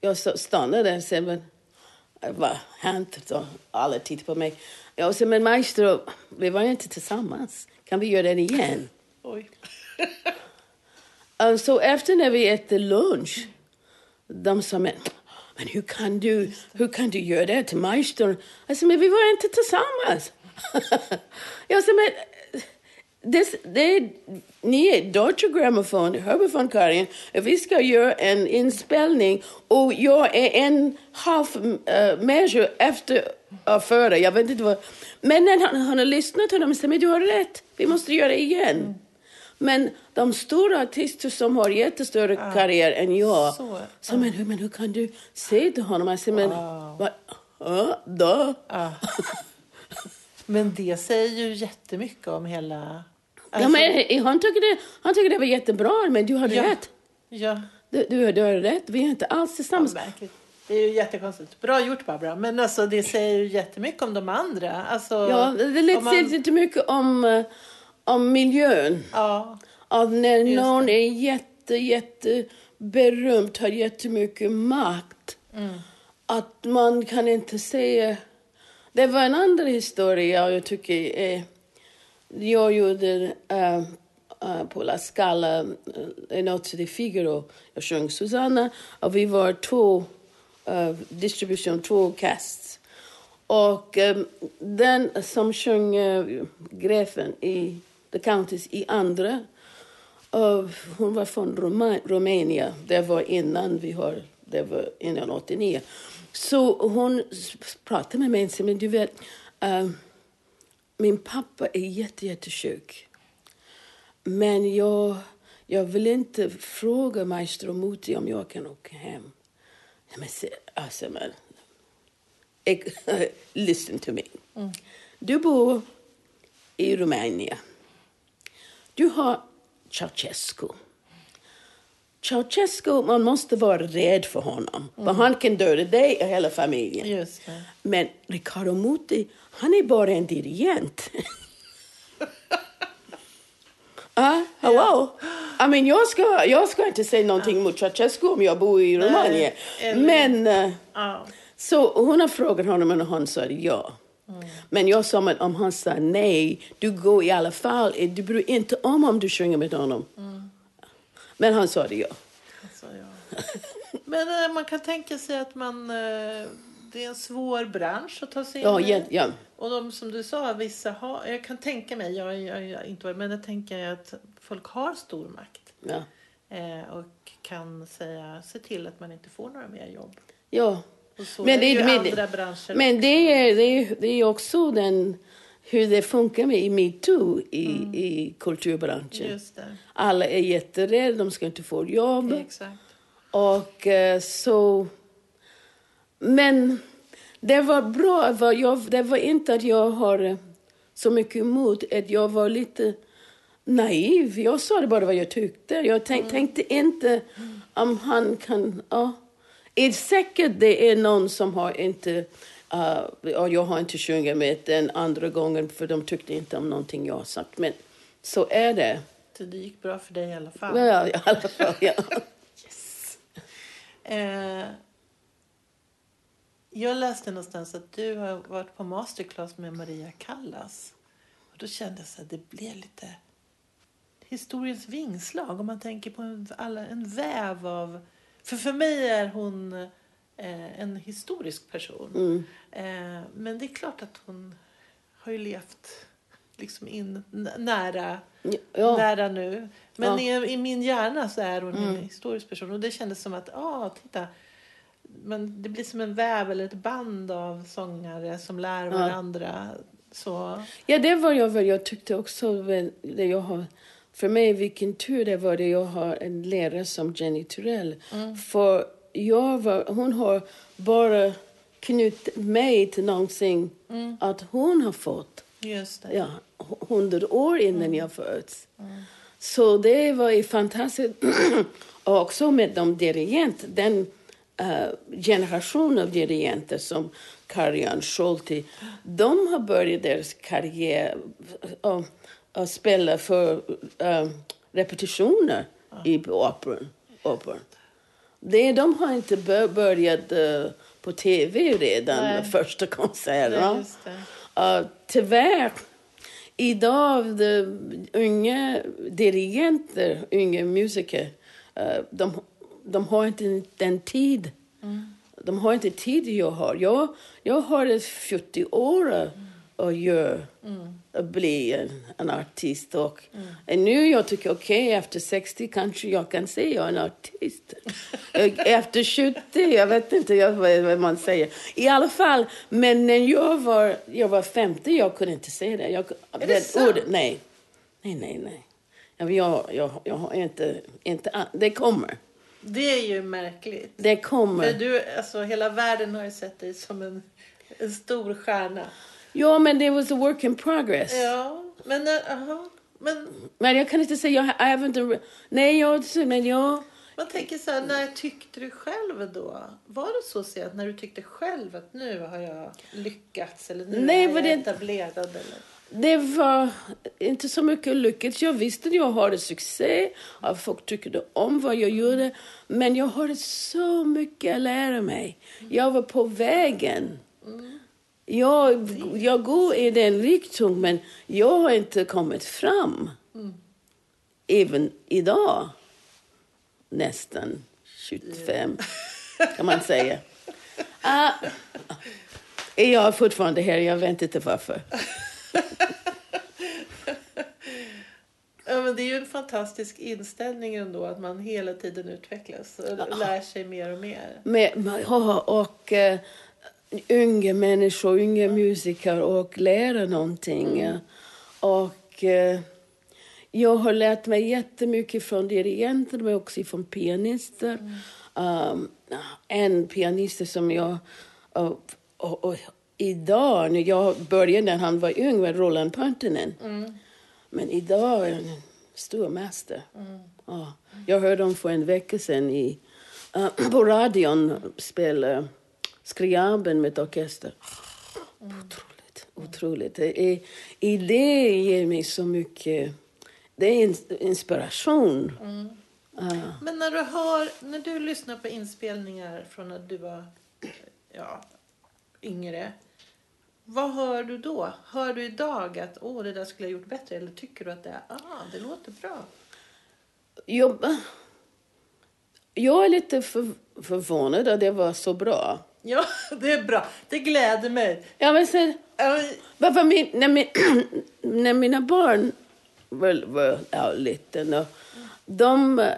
jag stannade och sa, men vad har hänt? Så alla tittade på mig. Jag sa, men maestro, vi var inte tillsammans. Kan vi göra det igen? Oj. [LAUGHS] Så efter när vi äter lunch, de sa, men, men hur, kan du, hur kan du göra det till maestron? Jag sa, men vi var inte tillsammans. [LAUGHS] jag sa, men det, det, ni är Deutsche Grammophon, Herbifon Karin, vi ska göra en inspelning och jag är en halv uh, eh, measure efter uh, före. Jag vet inte vad. Men när han, han har lyssnat till dem han sa men du har rätt, vi måste göra det igen. Men de stora artister som har jättestörre karriär än jag, Så, så, men, hur, men hur kan du se till honom? Jag säger, men, vad, ja, då. Ja. Men det säger ju jättemycket om hela... ja, alltså- men, han, tycker det, han tycker det var jättebra, men du hade Ja. rätt. Ja, Du, du, du har rätt, vi är inte alls ja, tillsammans. märkligt. Det är ju jättekonstigt. Bra gjort Barbara. Men alltså det säger ju jättemycket om de andra. Alltså, Ja, det, om man- säger inte mycket om, eh, om miljön. Ja, Att när någon är jätte, jätte berömd, har jättemycket makt, Mm. att man kan inte säga... Det var en annan historia jag tycker är... Jag gjorde äh, äh, på La Scala, äh, Notte di Figaro. Jag sjöng Susanna och vi var två äh, distribution, två casts. Och eh, den som sjöng Gräfen i The Countess i andra och hon var från Roma- Rumänien. Det var innan vi har, det var innan 89. Så hon pratade med mig och sa, men du vet, eh, min pappa är jätte, jättesjuk. Men jag, jag vill inte fråga Maestro Muti om jag kan åka hem. Men, se- alltså, men, [LAUGHS] listen to me. Du bor i Rumänien. Du har Ceausescu. Ceausescu, man måste vara rädd för honom. För han kan döda dig och hela familjen. Men Riccardo Muti, han är bara en dirigent. [LAUGHS] Ah, hello? I mean, jag, ska, jag ska inte säga någonting mot Ceausescu om jag bor i Rumänien. Men... eh, Ja. så hon har frågat honom och han sa ja. Men jag sa att om han sa nej, du går i alla fall. Du bryr inte om om du sjunger med honom. Men han sa det ja. Alltså, ja. [LAUGHS] Men eh, man kan tänka sig att man... Eh, det är en svår bransch att ta sig in Ja, i. ja, ja. Och de som du sa, vissa har... Jag kan tänka mig, jag, jag, jag inte men jag tänker att folk har stor makt. ja. Eh, och kan säga, se till att man inte får några mer jobb. ja. Men är det det- ju men- andra branscher. Men det är, det är, det är också den, hur det funkar med i metoo i, i kulturbranschen. Alla är jätterädda, de ska inte få jobb. Exakt. Och eh, så... Men det var bra. Var, jag, det var inte att jag har eh, så mycket emot. Att jag var lite naiv. Jag sa det bara vad jag tyckte. Jag tänk, tänkte inte om han kan... Ja. Är säkert det är någon som har inte... Uh, jag har inte sjungit med den andra gången för de tyckte inte om någonting jag sagt. Men så är det. Så det gick bra för dig i alla fall. Ja, i alla fall. Ja. [LAUGHS] Yes. Eh, jag läste någonstans att du har varit på masterclass med Maria Callas. Och då kände jag att det blev lite historiens vingslag. Om man tänker på en, alla, en väv av... För för mig är hon eh, en historisk person. Mm. Eh, men det är klart att hon har ju levt liksom in, nära, Ja. nära nu. Men Ja. Mm. i, i min hjärna så är hon en historisk person. Och det kändes som att, ah, titta. Men det blir som en väv eller ett band av sångare som lär varandra. Så, Ja, det var jag väl. Jag tyckte också det jag har... För mig, vilken tur det var det jag har en lärare som Jenny Turell. För jag var, hon har bara knutit mig till någonting att hon har fått just det. ja, hundra år innan jag föds. Så det var fantastiskt. [CLEARS THROAT] och också med de dirigenter, den uh, generation av dirigenter som Karian Schulte, de har börjat deras karriär och, och spela för uh, repetitioner i operan. operan. Det, de har inte bör, börjat uh, på tv redan, Nej. första konserten. Det. Uh, tyvärr, idag de unga dirigenter, unga musiker, uh, de, de har inte den tid. De har inte tid jag har. Jag, jag har ett 40 år att göra, att bli en, en artist. Och nu jag tycker okej, efter 60 kanske jag kan säga jag är en artist. [LAUGHS] efter 70, jag vet inte jag, vad, vad man säger. I alla fall, men när jag var, jag var 50, jag kunde inte säga det. Jag, Är det sant? ordet, nej. Nej, nej, nej. Jag, jag, jag, jag har inte, inte... Det kommer. Det är ju märkligt. Det kommer. För du, alltså, hela världen har ju sett dig som en, en stor stjärna. Ja, men det was a work in progress. Ja, men... eh, aha. Men Men jag kan inte säga, jag, I haven't... Nej, jag, men jag... man tänker så här, när tyckte du själv då? Var det så sent när du tyckte själv att nu har jag lyckats eller nu Nej, är men jag det- etablerad? Eller? Det var inte så mycket lyckat. Jag visste att jag hade succé. Att folk tyckte om vad jag gjorde. Men jag hade så mycket att lära mig. Jag var på vägen. Jag, jag går i den riktningen, men jag har inte kommit fram. Även idag. Nästan 25, kan man säga. Ah, jag är fortfarande här, jag vet inte varför. [LAUGHS] Ja, men det är ju en fantastisk inställning ändå att man hela tiden utvecklas och lär sig mer och mer. med, ja, och uh, unga människor, unga musiker och lära någonting. Och eh, jag har lärt mig jättemycket från dirigenter men också från pianister. Um, en pianist som jag... Och, och, och, idag, när jag började när han var ung, var Roland Pantinen. Men idag är han en stor mästare. Ja. Jag hörde honom för en vecka sedan i, eh, på radion spela Skriaben med orkester. Otroligt, otroligt. Det, är, i det ger mig så mycket... Det är ins- inspiration. Ja. Men när du, hör, när du lyssnar på inspelningar från när du var ja, yngre. Vad hör du då? Hör du idag att åh, det där skulle jag gjort bättre? Eller tycker du att det, ah, det låter bra? Jag, jag är lite för, förvånad att det var så bra. Ja, [LAUGHS] det är bra. Det gläder mig. Ja, men sen, Varför min, när, min, [CLEARS THROAT] när mina barn var, var ja, liten och de... eh,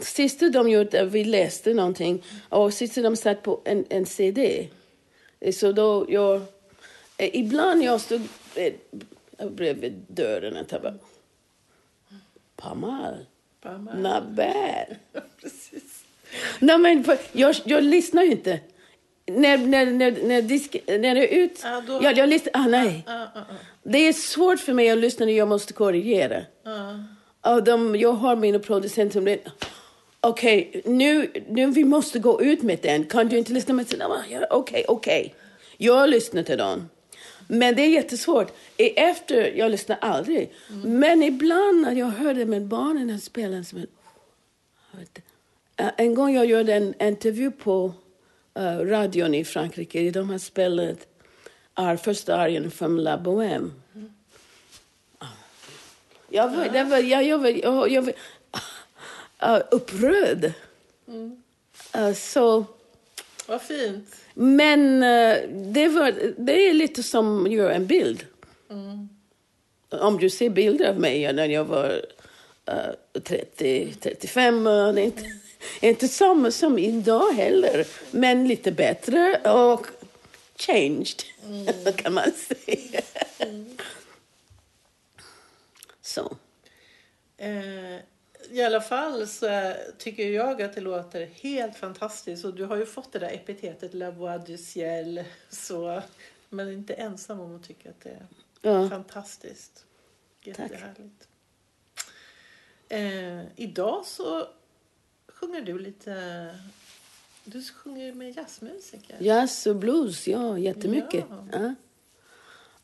Sista de gjorde, vi läste någonting och sista de satt på en, en CD. Så då jag... eh, Ibland jag stod eh, bredvid dörren och tänkte Pamal, Mamma. not bad. Precis. Nej, men jag, jag lyssnar ju inte. När, när, när, när, disk, när det är ut... Ja, då- jag, jag lyssnar... Ah, nej. Ja, ja. Det är svårt för mig att lyssna när jag måste korrigera. Och de, jag har mina producenter som. Okej, nu, nu vi måste gå ut med den. Kan du inte lyssna Okej, okej. Jag lyssnar till dem. Men det är jättesvårt. Efter, jag lyssnar aldrig. Men ibland när jag hör det med barnen spela som en... En gång jag gjorde en intervju på eh, radion i Frankrike. De har spelat är första arien från La Bohème. Jag var, det var, jag, jag var, jag, jag var uh, upprörd. Eh, så, Vad fint. men eh, det, var, det är lite som att göra en bild. Om du ser bilder av mig när jag var uh, 30, 35, uh, det är inte, inte samma som idag heller. Men lite bättre och changed, [LAUGHS] kan man säga. Så. Eh, I alla fall så tycker jag att det låter helt fantastiskt. Och du har ju fått det där epitetet La Voix du Ciel. Så, men är inte ensam om att tycka att det är Ja. fantastiskt. Jättehärligt. Eh, idag så sjunger du lite... Du sjunger med jazzmusiker. Jazz och blues, ja, jättemycket. Ja. Ja.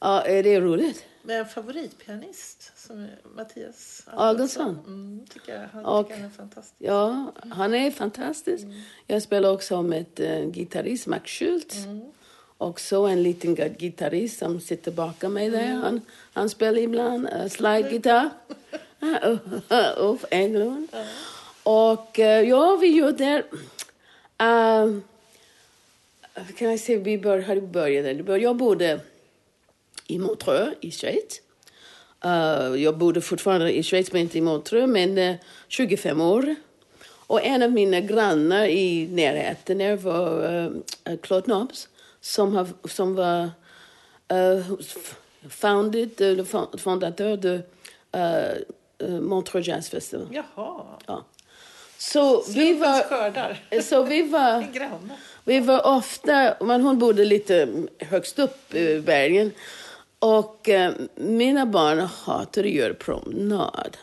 Ja, är det roligt? Med en favoritpianist som är Mattias Adolfsson. Mm, tycker jag. Han Och- tycker han är fantastisk. Ja, han är fantastisk. Jag spelar också med en gitarrist, Max Schultz. Också en liten gitarrist som sitter bakom mig där. Han, han spelar ibland uh, slidegitarr. Ulf Englund. Och eh, ja, vi gjorde... Uh, kan jag säga, vi bör, hade började. Jag bodde i Montreux i Schweiz. Eh, jag bodde fortfarande i Schweiz, men inte i Montreux, men eh, 25 år. Och en av mina grannar i närheten där var uh, Claude Knobs som, har, som var uh, founded, uh, fond- fondatör uh, uh, Montreux Jazz Festival. Jaha. Ja. Så vi var... skördar. Så vi var... Vi var ofta, men hon bodde lite högst upp i bergen. Och eh, mina barn hatade att göra promenad.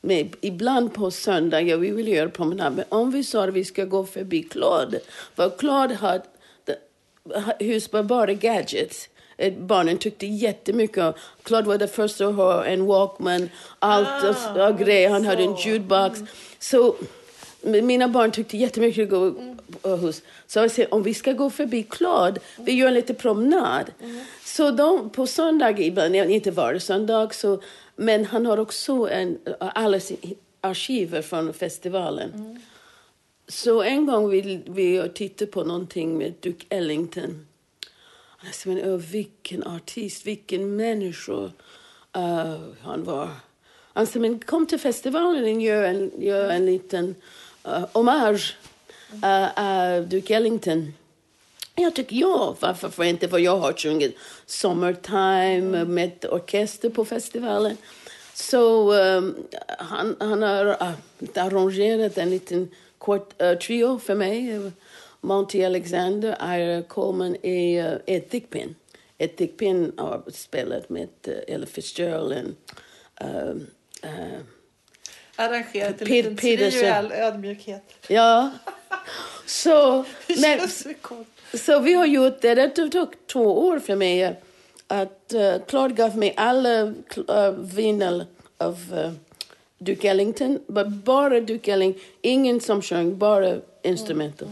Men ibland på söndagar vi ville göra promenad. Men om vi sa att vi ska gå förbi Claude. För Claude hade hus med bara gadgets. Eh, Barnen tyckte jättemycket om. Claude var den första att ha en Walkman, allt och, Ah, och grejer. Han hade en så. jukebox. Så mina barn tyckte jättemycket om att gå på hus. Så jag sa, om vi ska gå förbi Claude, vi gör lite promenad. Så de, på söndag, ibland, inte varje söndag, så, men han har också en, alla arkiver från festivalen. Så en gång vi, vi tittade på någonting med Duke Ellington. Sa, men öh, vilken artist, vilken människa uh, han var. Han sa, men kom till festivalen och gör en, gör en liten Eh, uh, hommage uh, av Duke Ellington. Jag tycker ja, varför för inte? För jag har sjungit Summertime med orkester på festivalen. Så um, han, han har uh, arrangerat en liten kort uh, trio för mig. Monty Alexander, Ira Coleman och uh, Ed Thickpin. Ed Thickpin har spelat med uh, Ella Fitzgerald och uh, Arrangerat en Pet- liten trio i all ödmjukhet. ja. Så, [LAUGHS] men, så vi har gjort det. Det tog två år för mig att uh, Claude gav mig alla uh, vinyl av uh, Duke Ellington. Bara Duke Ellington. Ingen som sjöng, bara instrumental.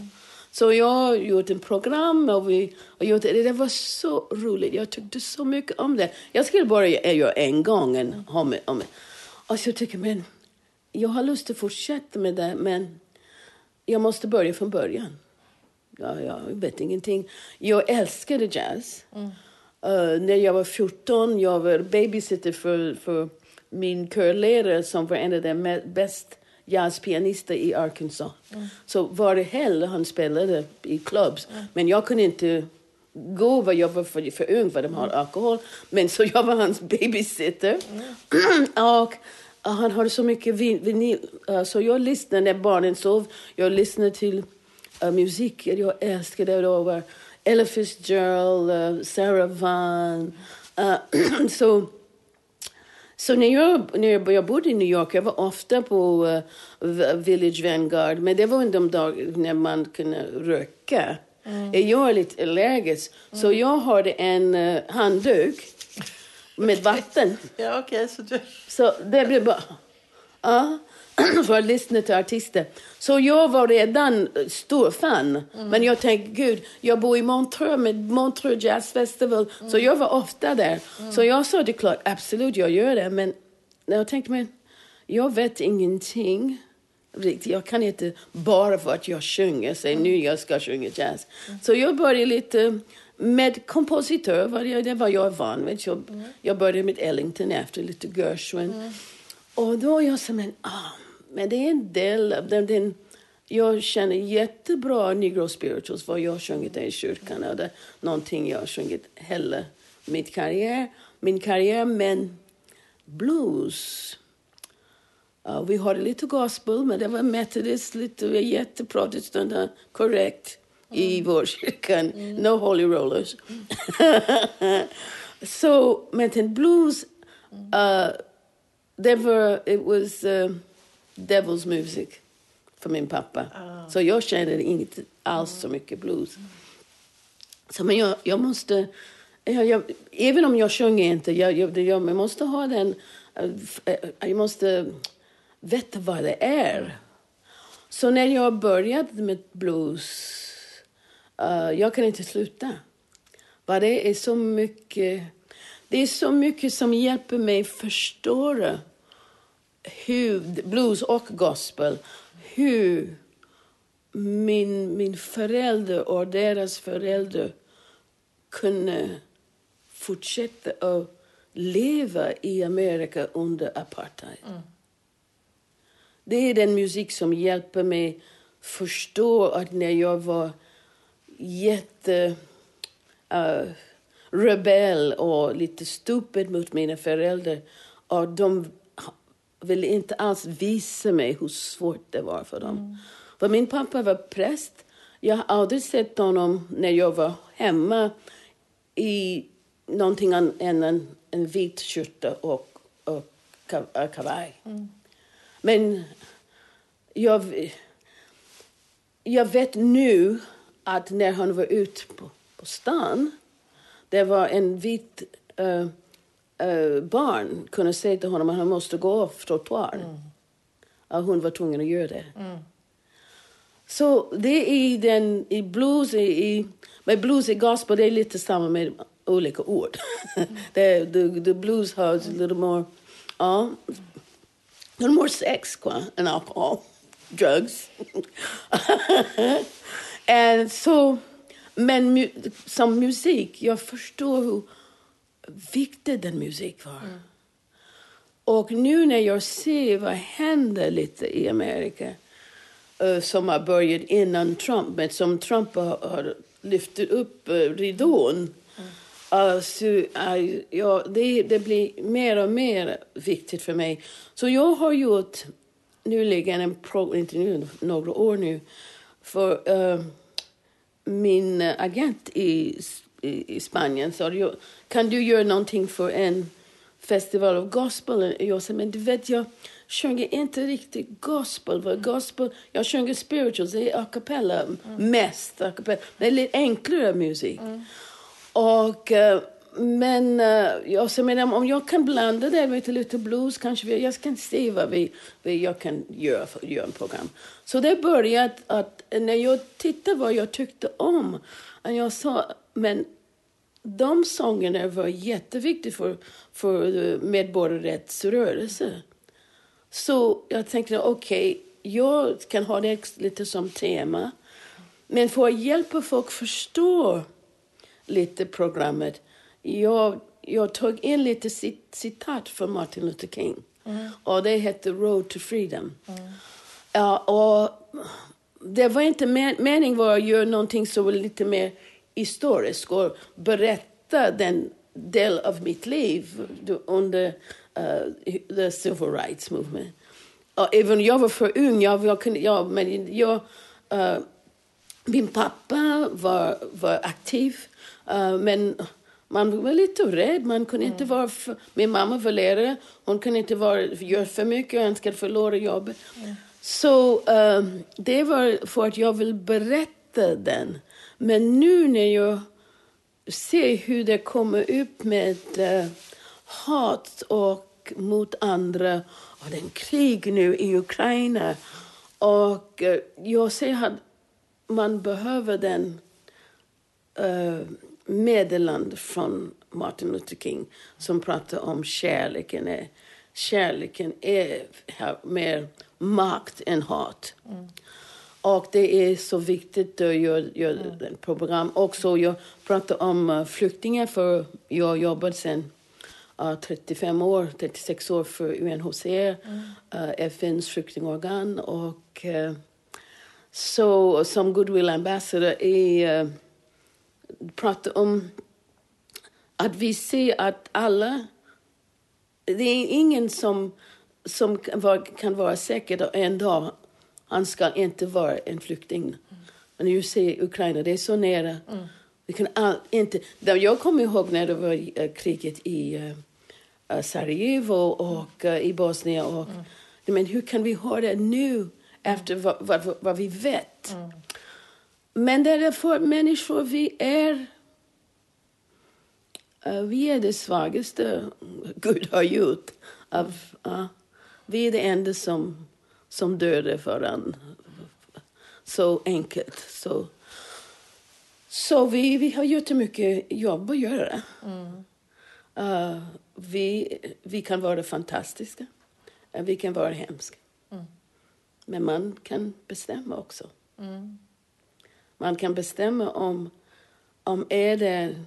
Så jag har gjort ett program och vi har gjort det. Det var så roligt. Jag tyckte så mycket om det. Jag skulle bara göra en gång en om, om. Och så tycker jag, men jag har lust att fortsätta med det, men jag måste börja från början. Ja, jag vet ingenting. Jag älskade jazz. Eh, när jag var 14 jag var babysitter för, för min körlärare som var en av de me- bäst jazzpianister i Arkansas. Så varje helg han spelade i clubs. Men jag kunde inte gå för jag var för, för ung för de har alkohol. Men så jag var hans babysitter. [CLEARS THROAT] och Ja, Han hade så mycket vin, vinyl. Så jag lyssnade när barnen sov. Jag lyssnade till uh, musik. Jag älskade det. då var Ella Fitzgerald, uh, Sarah Vaughan. Uh, [CLEARS THROAT] så så när jag, när jag bodde i New York, jag var ofta på uh, Village Vanguard, men det var de dagar när man kunde röka. Mm. Jag är lite allergisk, mm. så jag hade en handduk med vatten. ja, okay, så, du... så det blev bara... Ja. [CLEARS THROAT] för att lyssna till artister. Så jag var redan stor fan. Mm. Men jag tänkte, gud, jag bor i Montreux med Montreux Jazz Festival. Mm. Så jag var ofta där. Mm. Så jag sa det klart, absolut, jag gör det. Men jag tänkte, men jag vet ingenting. Jag kan inte bara för att jag sjunger säga nu jag ska sjunga jazz. Mm. Så jag började lite med kompositör, det var jag van vid. Jag, mm. jag började med Ellington efter lite Gershwin. Mm. Och då var jag som en, ah, men det är en del av den, den jag känner jättebra negro spirituals för jag har sjungit i kyrkan och det är någonting jag har sjungit hela min karriär, min karriär men blues uh, vi hade lite gospel men det var metodist, lite jätteprotestant, korrekt mm. i vår kyrka. Mm. No holy rollers. [LAUGHS] Mm. so, men den blues uh, det var, it was uh, Devil's Music för min pappa. Ah. Så jag kände inte alls så mycket blues. Så men jag, jag måste, jag, jag, även om jag sjunger inte, jag, jag, jag måste ha den, eh, jag måste veta vad det är. Så när jag började med blues, uh, jag kan inte sluta. För det är så mycket, det är så mycket som hjälper mig förstå hur, blues och gospel, hur min, min förälder och deras föräldrar kunde fortsätta att leva i Amerika under apartheid. Mm. Det är den musik som hjälper mig förstå att när jag var jätte uh, rebell och lite stupid mot mina föräldrar och de ville inte alls visa mig hur svårt det var för dem. Mm. För min pappa var präst. Jag har aldrig sett honom när jag var hemma i någonting annat än en, en vit skjorta och, och kavaj. Mm. Men jag, jag vet nu att när han var ute på, på stan, det var en vit uh, uh, barn kunde säga till honom att han måste gå av trottoaren. Mm. Att hon var tvungen att göra det. Mm. Så det är den, i blues, i, med blues i gospel, det är lite samma med olika ord. [LAUGHS] Mm. the, the, the blues has a little more, ja, uh, little more sex qua, and alcohol, drugs. [LAUGHS] and so, men mu som musik, jag förstår hur viktig den musik var. Mm. Och nu när jag ser vad händer lite i Amerika uh, som har börjat innan Trump, men som Trump har, har lyft upp uh, ridån. Mm. Så, uh, ja, det, det blir mer och mer viktigt för mig. Så jag har gjort nyligen en program, inte nu, några år nu, för uh, min agent i i, Spanien sa kan du göra någonting för en festival av gospel? Jag sa, men du vet, jag sjunger inte riktigt gospel. För gospel jag sjunger spirituals, det är a cappella mm. mest. A cappella. Det är lite enklare musik. Mm. Och, uh, men uh, jag sa, men om jag kan blanda det med lite blues kanske vi, jag kan se vad vi, vad jag kan göra för att göra ett program. Så det började att när jag tittade vad jag tyckte om, jag sa, men de sångerna var jätteviktiga för, för medborgarrättsrörelsen. Så jag tänkte, okej, okay, jag kan ha det lite som tema. Men för att hjälpa folk förstå lite programmet, jag, jag tog in lite citat från Martin Luther King. Mm. Och det hette Road to Freedom. Mm. Ja, och det var inte meningen att göra någonting som var lite mer historisk och berätta den del av mitt liv under uh, the civil rights movement. Och även jag var för ung, jag, jag kunde, jag, men jag, uh, min pappa var, var aktiv, uh, men man var lite rädd. Man kunde inte vara för, min mamma var lärare, hon kunde inte vara, göra för mycket och önskade förlora jobbet. Så um, det var för att jag vill berätta den. Men nu när jag ser hur det kommer upp med uh, hat och mot andra och den krig nu i Ukraina och uh, jag ser att man behöver den eh, uh, meddelande från Martin Luther King som pratar om kärleken. Är, kärleken är mer makt än hat. Mm. Och det är så viktigt att göra, göra mm. program. Också jag pratar om uh, flyktingar för jag sedan uh, 35 år, 36 år för UNHCR, mm. uh, FNs flyktingorgan. Och så som goodwill ambassador är pratar om att vi ser att alla... Det är ingen som, som kan, vara, kan vara säker en dag han ska inte vara en flykting. Mm. Men nu ser Ukraina, det är så nära. Mm. Vi kan all, inte, jag kommer ihåg när det var uh, kriget i uh, Sarajevo och i Bosnien. Och, mm. Men hur kan vi ha det nu efter vad, vad, vad vi vet? Mm. Men därför människor, vi är vi är det svagaste Gud har gjort. Av, vi är det enda som, som dödar varandra. Så enkelt. Så, så vi, vi har jättemycket jobb att göra. Mm. Uh, vi, vi kan vara fantastiska. vi kan vara hemska. Mm. Men man kan bestämma också. Mm. Man kan bestämma om, om är det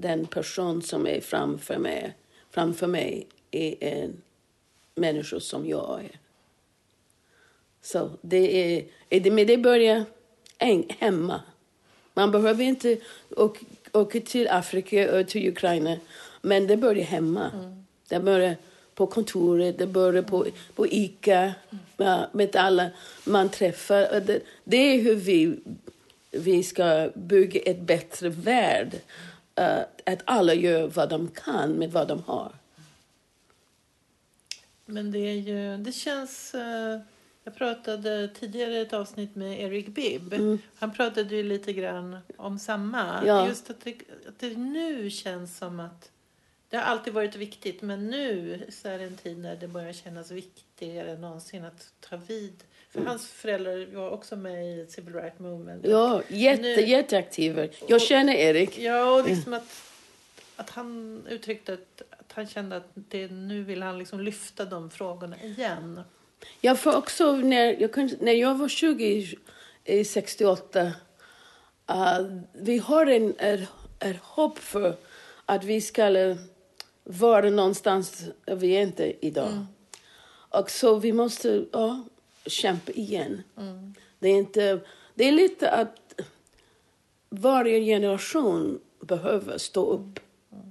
den person som är framför mig, framför mig är en människa som jag är. Så det är, men det börjar hemma. Man behöver inte åka, åka till Afrika och till Ukraina, men det börjar hemma. Mm. Det börjar på kontoret, det börjar på, på Ica, mm. med alla man träffar. Det, det är hur vi vi ska bygga ett bättre värld. Uh, att alla gör vad de kan med vad de har. Men det är ju, det känns... Uh, jag pratade tidigare i ett avsnitt med Eric Bibb. Mm. Han pratade ju lite grann om samma. Ja. Just att det, att det nu känns som att det har alltid varit viktigt men nu så är det en tid när det börjar kännas viktigare än någonsin att ta vid för hans föräldrar var också med i Civil Rights Movement. Ja, jätte, nu, jätteaktiva. Jag känner Erik. Ja, och liksom att, att han uttryckte att, att han kände att det, nu vill han liksom lyfta de frågorna igen. Ja, för också när jag, när jag var 20, i 68, uh, vi har en, en, en hopp för att vi ska vara någonstans vi är inte idag. Mm. Och så vi måste, ja, kämpa igen. Mm. Det, är inte, det är lite att varje generation behöver stå upp. Mm.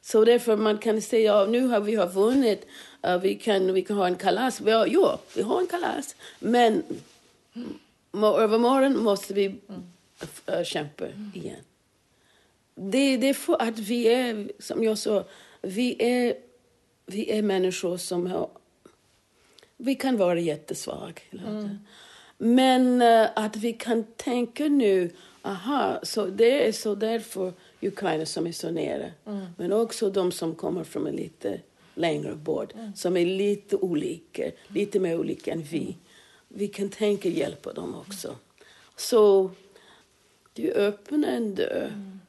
Så därför man kan säga ja, nu har vi har vunnit, uh, vi, kan, vi kan ha en kalas. Ja, jo, vi har en kalas. Men övermorgon måste vi uh, kämpa igen. Det, det är för att vi är, som jag sa, vi är, vi är människor som har vi kan vara jättesvaga. Mm. Men uh, att vi kan tänka nu, aha, så det är så därför Ukraina som är så nära. Mm. Men också de som kommer från en lite längre bort, mm. som är lite olika, lite mer olika än vi. Vi kan tänka hjälpa dem också. Så du öppnar en dörr. Mm.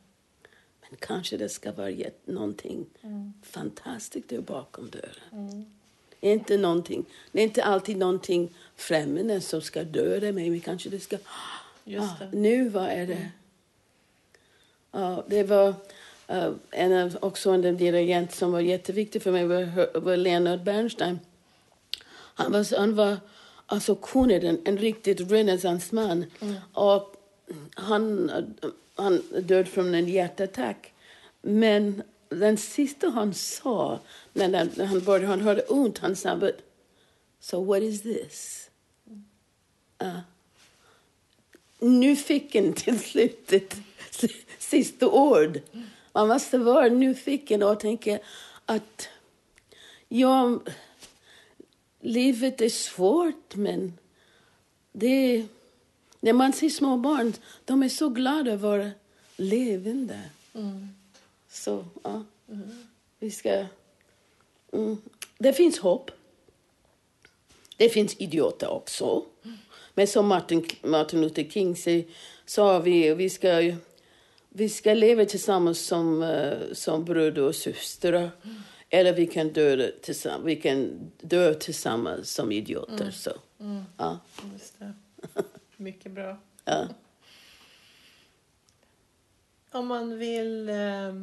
Men kanske det ska vara någonting mm. fantastiskt där bakom dörren. Mm är inte någonting, det är inte alltid någonting främmande som ska döda mig. Men kanske det ska... Just ah, nu, vad är det? Ja, det var uh, en, också en dirigent som var jätteviktig för mig var, var Leonard Bernstein. Han var, han var alltså kunnig, en, en riktigt renässansman. Mm. Och han, han död från en hjärtattack. Men den sista han sa, när, när han, började, han hörde ont, han sa But, So what is this? Ah. Uh, nyfiken till slutet, [LAUGHS] sista ord. Man måste vara nyfiken och tänka att ja, livet är svårt men det när man ser små barn, de är så glada att vara levande. Mm. Så, ja. Mm. Vi ska... Mm. Det finns hopp. Det finns idioter också. Men som Martin, Martin Luther King sa, vi, vi, ska, vi ska leva tillsammans som, uh, som bröder och systrar. Eller vi kan, dö tillsammans, vi kan dö tillsammans som idioter. Mm. Så, mm. Ja. Mycket bra. Ja. Om man vill eh,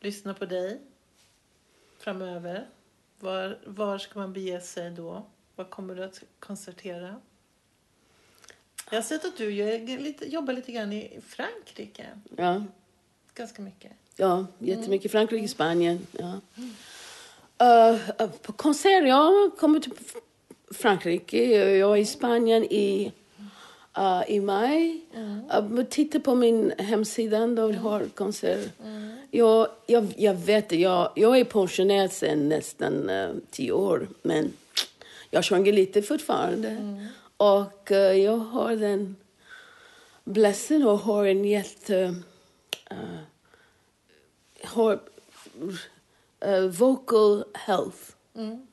lyssna på dig framöver, var, var ska man bege sig då? Var kommer du att koncertera? Jag har sett att du lite, jobbar lite grann i Frankrike. Ja. Ganska mycket. Ja, jättemycket. Frankrike, Spanien. Ja. Uh, på konsert, jag kommer till Frankrike. Jag är i Spanien i, uh, i maj. Mm. Uh, titta på min hemsida, då mm. har konsert. Mm. Jag, jag, jag vet jag, jag är pensionär sedan nästan uh, tio år. Men jag sjunger lite fortfarande. Mm. Och uh, jag har den blessing och har en jätte... Uh, har vocal health. Mm.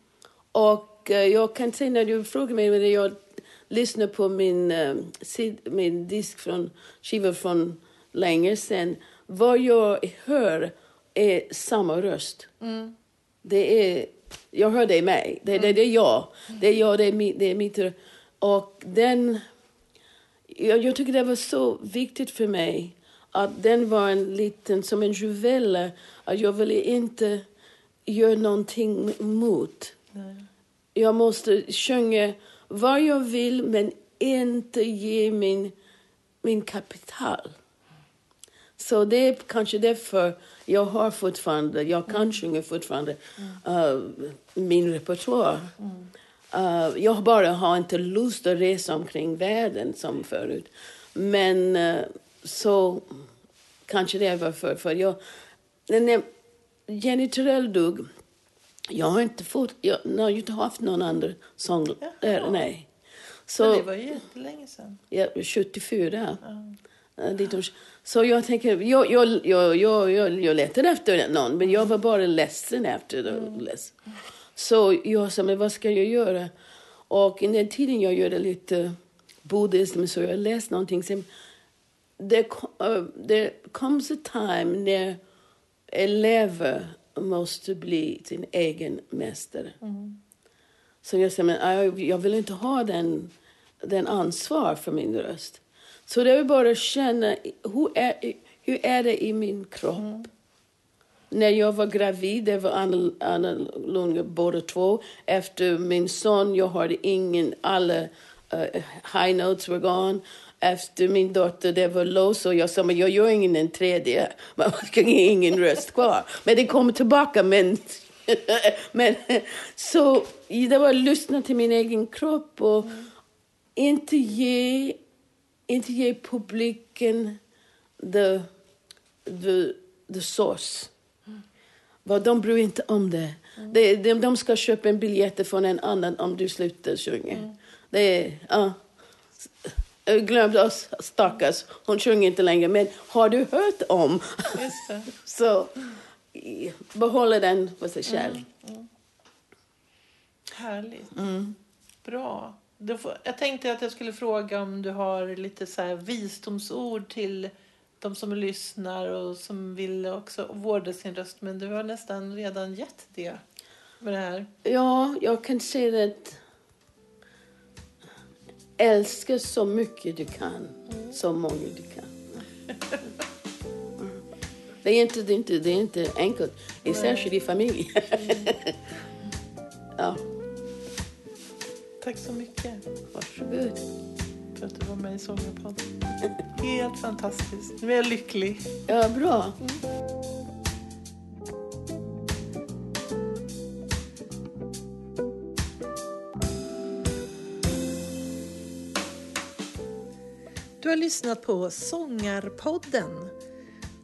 Och jag kan säga när du frågar mig, när jag lyssnar på min, uh, min disk från skiva från länge sedan, vad jag hör är samma röst. Mm. Det är, jag hör det i mig. Det, mm. det, det är jag. Det är jag, det är, mi, det är mitt... Och den... Jag, jag tycker det var så viktigt för mig att den var en liten, som en juvel. Att jag ville inte göra någonting mot. Nej. Jag måste sjunga vad jag vill men inte ge min, min kapital. Så det är kanske därför jag har fortfarande, jag kan mm. sjunga fortfarande uh, min repertoar. Mm. Uh, jag bara har inte lust att resa omkring världen som förut. Men uh, så kanske det är varför. För jag, när Jenny Turell dog jag har inte fått, jag, jag har inte haft någon annan sånglärare, nej. Så, Men det var ju jättelänge sedan. Ja, 74. Ja. Så jag tänker, jag, jag, jag, jag, jag, jag letade efter någon, men jag var bara ledsen efter det. Mm. Så jag sa, men vad ska jag göra? Och i den tiden jag gjorde lite buddhism, så jag läste någonting som det, uh, det comes a time när elever måste bli sin egen mästare. Mm. Så jag säger, men jag vill inte ha den, den ansvar för min röst. Så det är bara att känna, hur är, hur är det i min kropp? Mm. När jag var gravid, det var annorlunda båda två. Efter min son, jag hade ingen, alla uh, high notes were gone efter min dotter det var lås och jag sa men jag gör ingen en tredje. [LAUGHS] Man har ingen röst kvar. Men det kommer tillbaka. Men, [LAUGHS] men, så det var att lyssna till min egen kropp och mm. inte, ge, inte ge publiken the, the, the source. Mm. De bryr inte om det. Mm. De, de, de ska köpa en biljett från en annan om du slutar sjunga. Mm. Det är, uh. Eh, glömt oss, stackars. Hon sjunger inte längre. Men har du hört om? [LAUGHS] så behålla den för sig själv. Mm, mm. Härligt. Mm. Bra. Får, jag tänkte att jag skulle fråga om du har lite så visdomsord till de som lyssnar och som vill också vårda sin röst. Men du har nästan redan gett det med det här. Ja, jag kan säga att Älska så mycket du kan, så många du kan. Mm. Det, är inte, det, är inte, det är inte enkelt, särskilt i familj. [LAUGHS] ja. Tack så mycket. Varsågod. För att du var med i Sångarpodden. Helt fantastiskt. Nu är jag lycklig. Ja, bra. Mm. Du har lyssnat på Sångarpodden.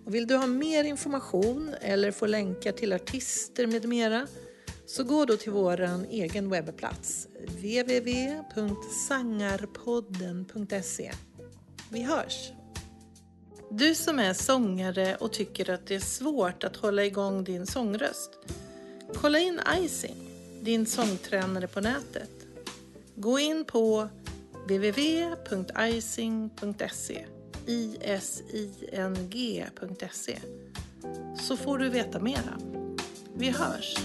Och vill du ha mer information eller få länkar till artister med mera så gå då till vår egen webbplats www.sangarpodden.se. Vi hörs! Du som är sångare och tycker att det är svårt att hålla igång din sångröst. Kolla in Icing, din sångtränare på nätet. Gå in på www.icing.se ising.se så får du veta mera. Vi hörs!